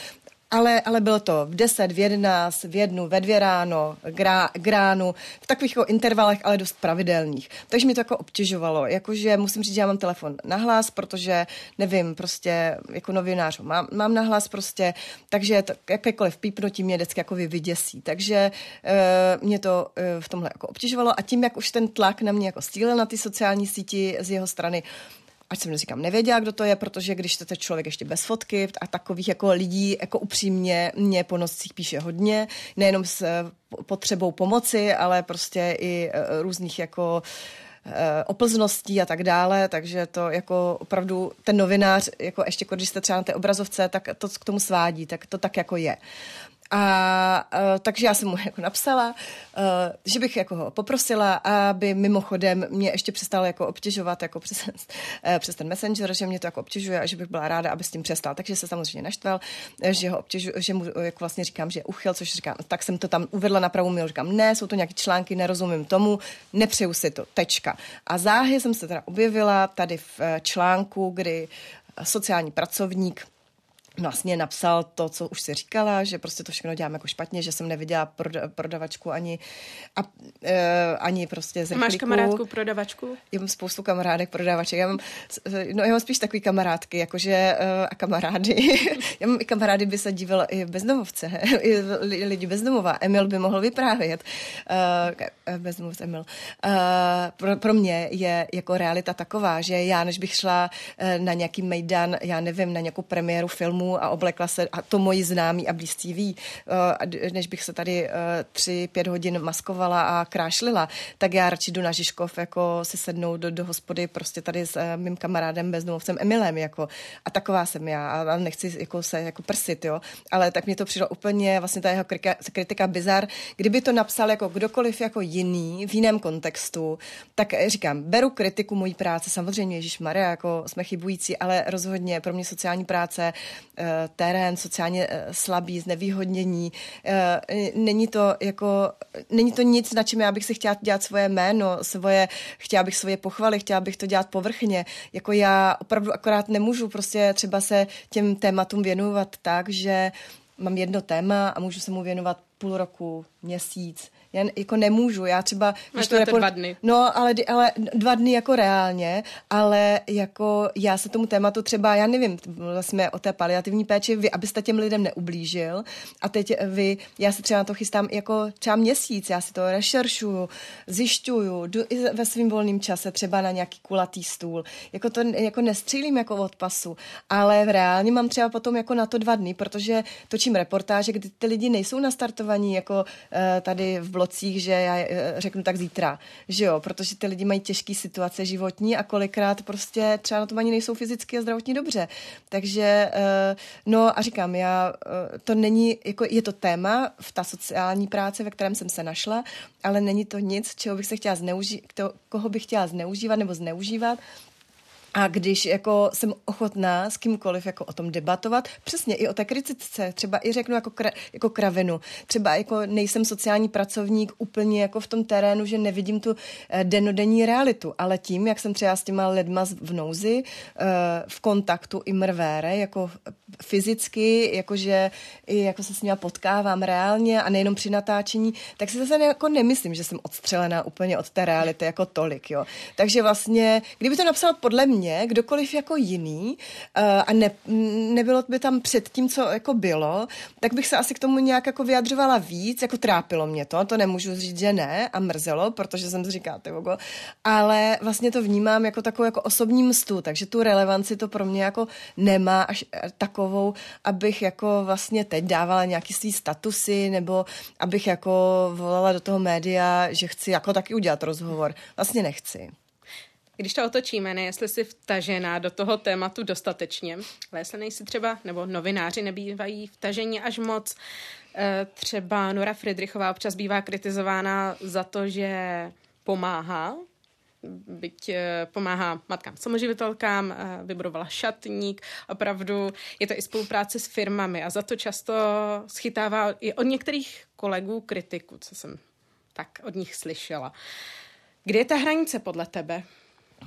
ale, ale bylo to v 10, v 11, v jednu, ve dvě ráno, grá, gránu, v takových jako intervalech, ale dost pravidelných. Takže mi to jako obtěžovalo, jakože musím říct, že já mám telefon na hlas, protože nevím, prostě jako novinář mám, mám na hlas prostě, takže to, jakékoliv pípnutí mě vždycky jako vyděsí. Takže e, mě to e, v tomhle jako obtěžovalo a tím, jak už ten tlak na mě jako stílel na ty sociální síti z jeho strany, ať jsem říkám, nevěděla, kdo to je, protože když to člověk ještě bez fotky a takových jako lidí jako upřímně mě po nocích píše hodně, nejenom s eh, potřebou pomoci, ale prostě i eh, různých jako eh, oplzností a tak dále, takže to jako opravdu ten novinář, jako ještě když jste třeba na té obrazovce, tak to k tomu svádí, tak to tak jako je. A uh, takže já jsem mu jako napsala, uh, že bych jako ho poprosila, aby mimochodem mě ještě přestal jako obtěžovat jako přes, uh, přes ten messenger, že mě to jako obtěžuje a že bych byla ráda, aby s tím přestal. Takže se samozřejmě naštval, že ho obtěžu, že mu jako vlastně říkám, že je uchyl, což říkám, tak jsem to tam uvedla na pravou míru. Říkám, ne, jsou to nějaké články, nerozumím tomu, nepřeju si to, tečka. A záhy jsem se teda objevila tady v článku, kdy sociální pracovník vlastně napsal to, co už si říkala, že prostě to všechno dělám jako špatně, že jsem neviděla proda- prodavačku ani, a, e, ani prostě zrchlíku. Máš kamarádku prodavačku? Já mám spoustu kamarádek prodavaček. Já mám, no, já mám spíš takový kamarádky, jakože e, a kamarády. já mám i kamarády, by se divil i bezdomovce, i lidi bezdomova. Emil by mohl vyprávět. Uh, bezdomovce Emil. Uh, pro, pro mě je jako realita taková, že já, než bych šla na nějaký mejdan, já nevím, na nějakou premiéru filmu, domů a oblekla se, a to moji známí a blízcí ví, eh, než bych se tady eh, tři, pět hodin maskovala a krášlila, tak já radši jdu na Žižkov jako si sednout do, do hospody prostě tady s eh, mým kamarádem bezdomovcem Emilem, jako. A taková jsem já a nechci jako se jako prsit, jo. Ale tak mě to přišlo úplně vlastně ta jeho kritika, kritika bizar. Kdyby to napsal jako kdokoliv jako jiný v jiném kontextu, tak říkám, beru kritiku mojí práce, samozřejmě Ježíš Maria, jako jsme chybující, ale rozhodně pro mě sociální práce terén sociálně eh, slabý, znevýhodnění. Eh, není to jako, není to nic, na čem já bych si chtěla dělat svoje jméno, svoje, chtěla bych svoje pochvaly, chtěla bych to dělat povrchně. Jako já opravdu akorát nemůžu prostě třeba se těm tématům věnovat tak, že mám jedno téma a můžu se mu věnovat půl roku, měsíc, já jako nemůžu, já třeba... Když to, to dva dny. No, ale, ale dva dny jako reálně, ale jako já se tomu tématu třeba, já nevím, jsme o té paliativní péči, vy, abyste těm lidem neublížil a teď vy, já se třeba na to chystám jako třeba měsíc, já si to rešeršuju, zjišťuju, jdu i ve svým volném čase třeba na nějaký kulatý stůl, jako to jako nestřílím jako od pasu, ale reálně mám třeba potom jako na to dva dny, protože točím reportáže, kdy ty lidi nejsou nastartovaní jako uh, tady v blogu blocích, že já eh, řeknu tak zítra, že jo, protože ty lidi mají těžké situace životní a kolikrát prostě třeba na tom ani nejsou fyzicky a zdravotně dobře. Takže, eh, no a říkám, já, eh, to není, jako je to téma v ta sociální práce, ve kterém jsem se našla, ale není to nic, čeho bych se chtěla zneužít, koho bych chtěla zneužívat nebo zneužívat, a když jako jsem ochotná s kýmkoliv jako o tom debatovat, přesně i o té kritice, třeba i řeknu jako, kra, jako kravinu, třeba jako nejsem sociální pracovník úplně jako v tom terénu, že nevidím tu eh, denodenní realitu, ale tím, jak jsem třeba s těma lidma v nouzi, eh, v kontaktu i mrvére, jako fyzicky, jakože i jako se s nimi potkávám reálně a nejenom při natáčení, tak si zase jako nemyslím, že jsem odstřelená úplně od té reality jako tolik, jo. Takže vlastně, kdyby to napsal podle mě, mě kdokoliv jako jiný uh, a ne, nebylo by tam před tím, co jako bylo, tak bych se asi k tomu nějak jako vyjadřovala víc, jako trápilo mě to, to nemůžu říct, že ne a mrzelo, protože jsem si říkala, tyvogo, ale vlastně to vnímám jako takovou jako osobní mstu, takže tu relevanci to pro mě jako nemá až eh, takovou, abych jako vlastně teď dávala nějaký svý statusy, nebo abych jako volala do toho média, že chci jako taky udělat rozhovor. Vlastně nechci. Když to otočíme, ne jestli jsi vtažená do toho tématu dostatečně, ale jestli nejsi třeba, nebo novináři nebývají vtažení až moc, eh, třeba Nora Friedrichová občas bývá kritizována za to, že pomáhá, byť eh, pomáhá matkám samoživitelkám, eh, vybudovala šatník, opravdu je to i spolupráce s firmami a za to často schytává i od některých kolegů kritiku, co jsem tak od nich slyšela. Kde je ta hranice podle tebe?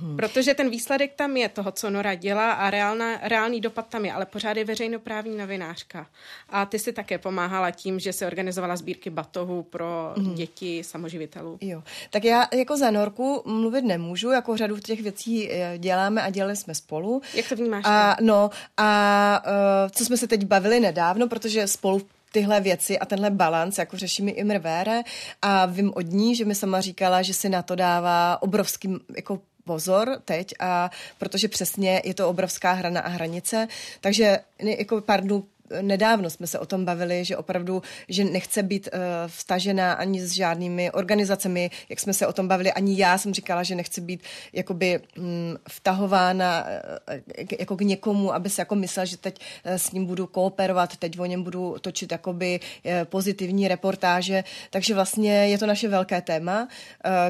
Hmm. Protože ten výsledek tam je toho, co Nora dělá a reálna, reálný dopad tam je, ale pořád je veřejnoprávní novinářka. A ty si také pomáhala tím, že se organizovala sbírky batohů pro hmm. děti samoživitelů. Jo, tak já jako za Norku mluvit nemůžu, jako řadu těch věcí eh, děláme a dělali jsme spolu. Jak to vnímáš? A, no, a uh, co jsme se teď bavili nedávno, protože spolu tyhle věci a tenhle balans, jako řeší mi Imr Vére a vím od ní, že mi sama říkala, že si na to dává obrovský jako pozor teď, a protože přesně je to obrovská hrana a hranice, takže jako pár dnů nedávno jsme se o tom bavili, že opravdu, že nechce být uh, vstažená ani s žádnými organizacemi, jak jsme se o tom bavili, ani já jsem říkala, že nechci být jakoby um, vtahována uh, jako k někomu, aby se jako myslel, že teď uh, s ním budu kooperovat, teď o něm budu točit jakoby uh, pozitivní reportáže, takže vlastně je to naše velké téma,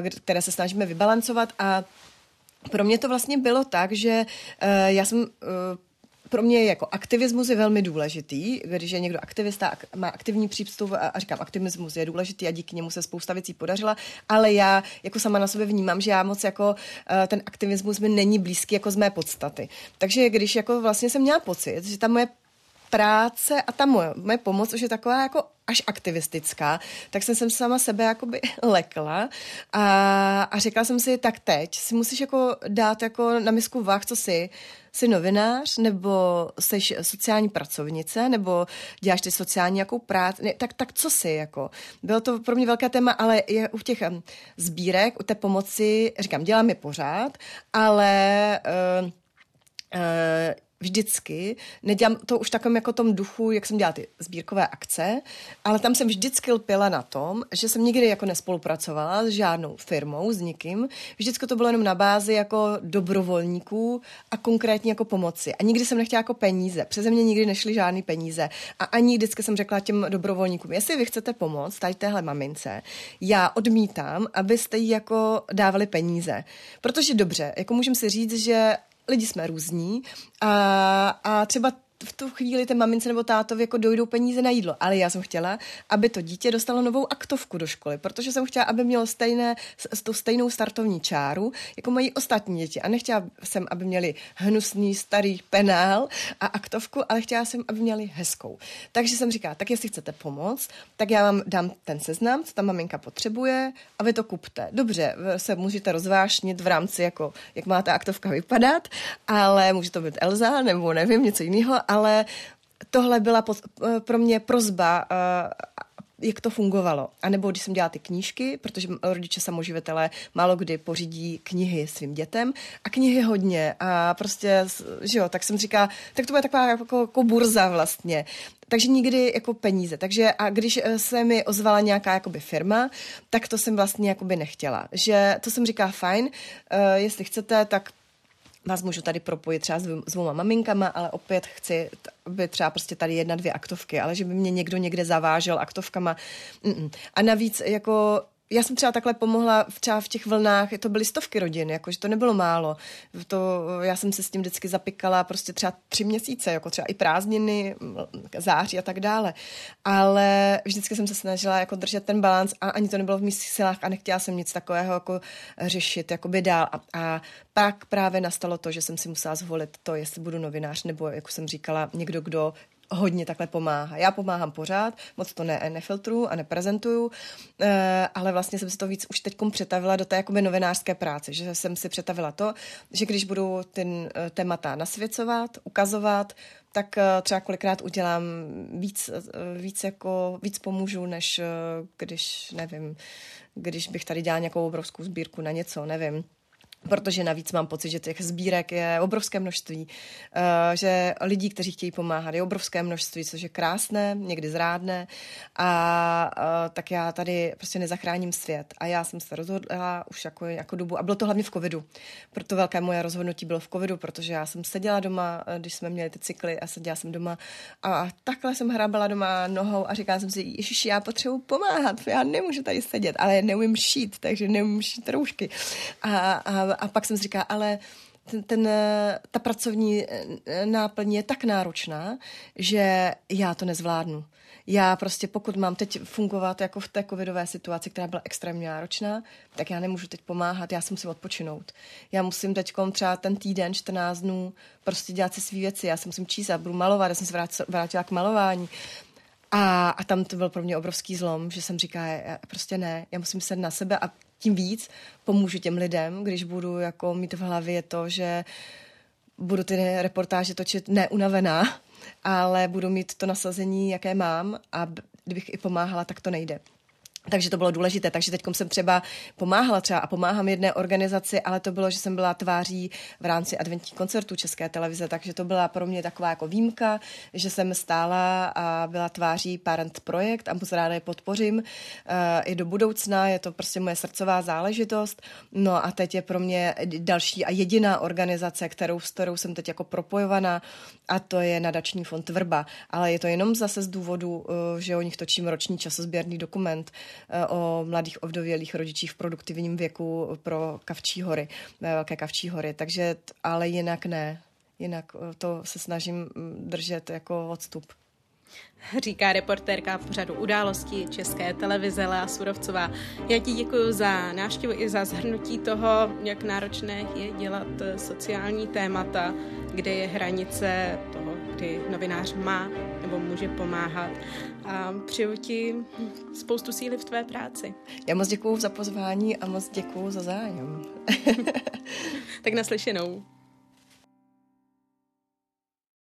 uh, které se snažíme vybalancovat a pro mě to vlastně bylo tak, že uh, já jsem uh, pro mě jako aktivismus je velmi důležitý, když je někdo aktivista, má aktivní přístup a říkám, aktivismus je důležitý a díky němu se spousta věcí podařila, ale já jako sama na sobě vnímám, že já moc jako uh, ten aktivismus mi není blízký jako z mé podstaty. Takže když jako vlastně jsem měla pocit, že ta moje práce a ta moje, moje pomoc už je taková jako až aktivistická, tak jsem sem sama sebe jakoby lekla a, a řekla jsem si, tak teď si musíš jako dát jako na misku váh, co jsi, jsi novinář, nebo jsi sociální pracovnice, nebo děláš ty sociální jakou práci, tak, tak co jsi, jako. Bylo to pro mě velké téma, ale je u těch sbírek, u té pomoci, říkám, dělám je pořád, ale uh, uh, vždycky, nedělám to už takovým jako tom duchu, jak jsem dělala ty sbírkové akce, ale tam jsem vždycky lpěla na tom, že jsem nikdy jako nespolupracovala s žádnou firmou, s nikým. Vždycky to bylo jenom na bázi jako dobrovolníků a konkrétně jako pomoci. A nikdy jsem nechtěla jako peníze. Přeze mě nikdy nešly žádné peníze. A ani vždycky jsem řekla těm dobrovolníkům, jestli vy chcete pomoct tady téhle mamince, já odmítám, abyste jí jako dávali peníze. Protože dobře, jako můžeme si říct, že lidi jsme různí a, a třeba v tu chvíli té mamince nebo tátovi jako dojdou peníze na jídlo. Ale já jsem chtěla, aby to dítě dostalo novou aktovku do školy, protože jsem chtěla, aby mělo stejné, s tou stejnou startovní čáru, jako mají ostatní děti. A nechtěla jsem, aby měli hnusný starý penál a aktovku, ale chtěla jsem, aby měli hezkou. Takže jsem říkala, tak jestli chcete pomoct, tak já vám dám ten seznam, co ta maminka potřebuje a vy to kupte. Dobře, se můžete rozvášnit v rámci, jako, jak má ta aktovka vypadat, ale může to být Elza nebo nevím, něco jiného, ale tohle byla pro mě prozba, eh, jak to fungovalo. A nebo když jsem dělala ty knížky, protože rodiče samoživitelé málo kdy pořídí knihy svým dětem a knihy hodně a prostě, že jo, tak jsem říkala, tak to bude taková jako, jako burza vlastně. Takže nikdy jako peníze. Takže a když eh, se mi ozvala nějaká jakoby firma, tak to jsem vlastně jakoby nechtěla. Že to jsem říká fajn, uh, jestli chcete, tak vás můžu tady propojit třeba s dvouma maminkama, ale opět chci, aby třeba prostě tady jedna, dvě aktovky, ale že by mě někdo někde zavážel aktovkama. Mm-mm. A navíc jako já jsem třeba takhle pomohla v, třeba v těch vlnách, to byly stovky rodin, jakože to nebylo málo. To, já jsem se s tím vždycky zapikala prostě třeba tři měsíce, jako třeba i prázdniny, září a tak dále. Ale vždycky jsem se snažila jako držet ten balans a ani to nebylo v mých silách a nechtěla jsem nic takového jako řešit jakoby dál. A, a pak právě nastalo to, že jsem si musela zvolit to, jestli budu novinář nebo, jak jsem říkala, někdo, kdo hodně takhle pomáhá. Já pomáhám pořád, moc to ne, nefiltruju a neprezentuju, eh, ale vlastně jsem si to víc už teď přetavila do té jakoby novinářské práce, že jsem si přetavila to, že když budu ten eh, témata nasvěcovat, ukazovat, tak eh, třeba kolikrát udělám víc, víc, jako, víc pomůžu, než když, nevím, když bych tady dělala nějakou obrovskou sbírku na něco, nevím protože navíc mám pocit, že těch sbírek je obrovské množství, eh, že lidí, kteří chtějí pomáhat, je obrovské množství, což je krásné, někdy zrádné a eh, tak já tady prostě nezachráním svět a já jsem se rozhodla už jako, jako dobu a bylo to hlavně v covidu. Proto velké moje rozhodnutí bylo v covidu, protože já jsem seděla doma, eh, když jsme měli ty cykly a seděla jsem doma a takhle jsem hrábala doma nohou a říkala jsem si, ježiši, já potřebuji pomáhat, já nemůžu tady sedět, ale neumím šít, takže neumím šít roušky. A, a a pak jsem si říkala, ale ten, ten, ta pracovní eh, náplň je tak náročná, že já to nezvládnu. Já prostě, pokud mám teď fungovat jako v té covidové situaci, která byla extrémně náročná, tak já nemůžu teď pomáhat, já si musím odpočinout. Já musím teď třeba ten týden, 14 dnů, prostě dělat si své věci, já si musím číst, já budu malovat, já jsem se vrátila k malování. A, a tam to byl pro mě obrovský zlom, že jsem říkala, já prostě ne, já musím se na sebe a tím víc pomůžu těm lidem, když budu jako mít v hlavě to, že budu ty reportáže točit neunavená, ale budu mít to nasazení, jaké mám a kdybych i pomáhala, tak to nejde. Takže to bylo důležité. Takže teď jsem třeba pomáhala třeba a pomáhám jedné organizaci, ale to bylo, že jsem byla tváří v rámci adventních koncertů České televize, takže to byla pro mě taková jako výjimka, že jsem stála a byla tváří Parent Projekt a moc ráda je podpořím uh, i do budoucna. Je to prostě moje srdcová záležitost. No a teď je pro mě další a jediná organizace, kterou, s kterou jsem teď jako propojovaná a to je nadační fond Vrba. Ale je to jenom zase z důvodu, uh, že o nich točím roční časozběrný dokument o mladých ovdovělých rodičích v produktivním věku pro Kavčí hory, Velké Kavčí hory. Takže, ale jinak ne. Jinak eh, to se snažím mm, držet jako odstup. Říká reportérka pořadu událostí České televize Lea Surovcová. Já ti děkuji za návštěvu i za zhrnutí toho, jak náročné je dělat sociální témata, kde je hranice toho kdy novinář má nebo může pomáhat a přeju ti spoustu síly v tvé práci. Já moc děkuju za pozvání a moc děkuju za zájem. tak naslyšenou.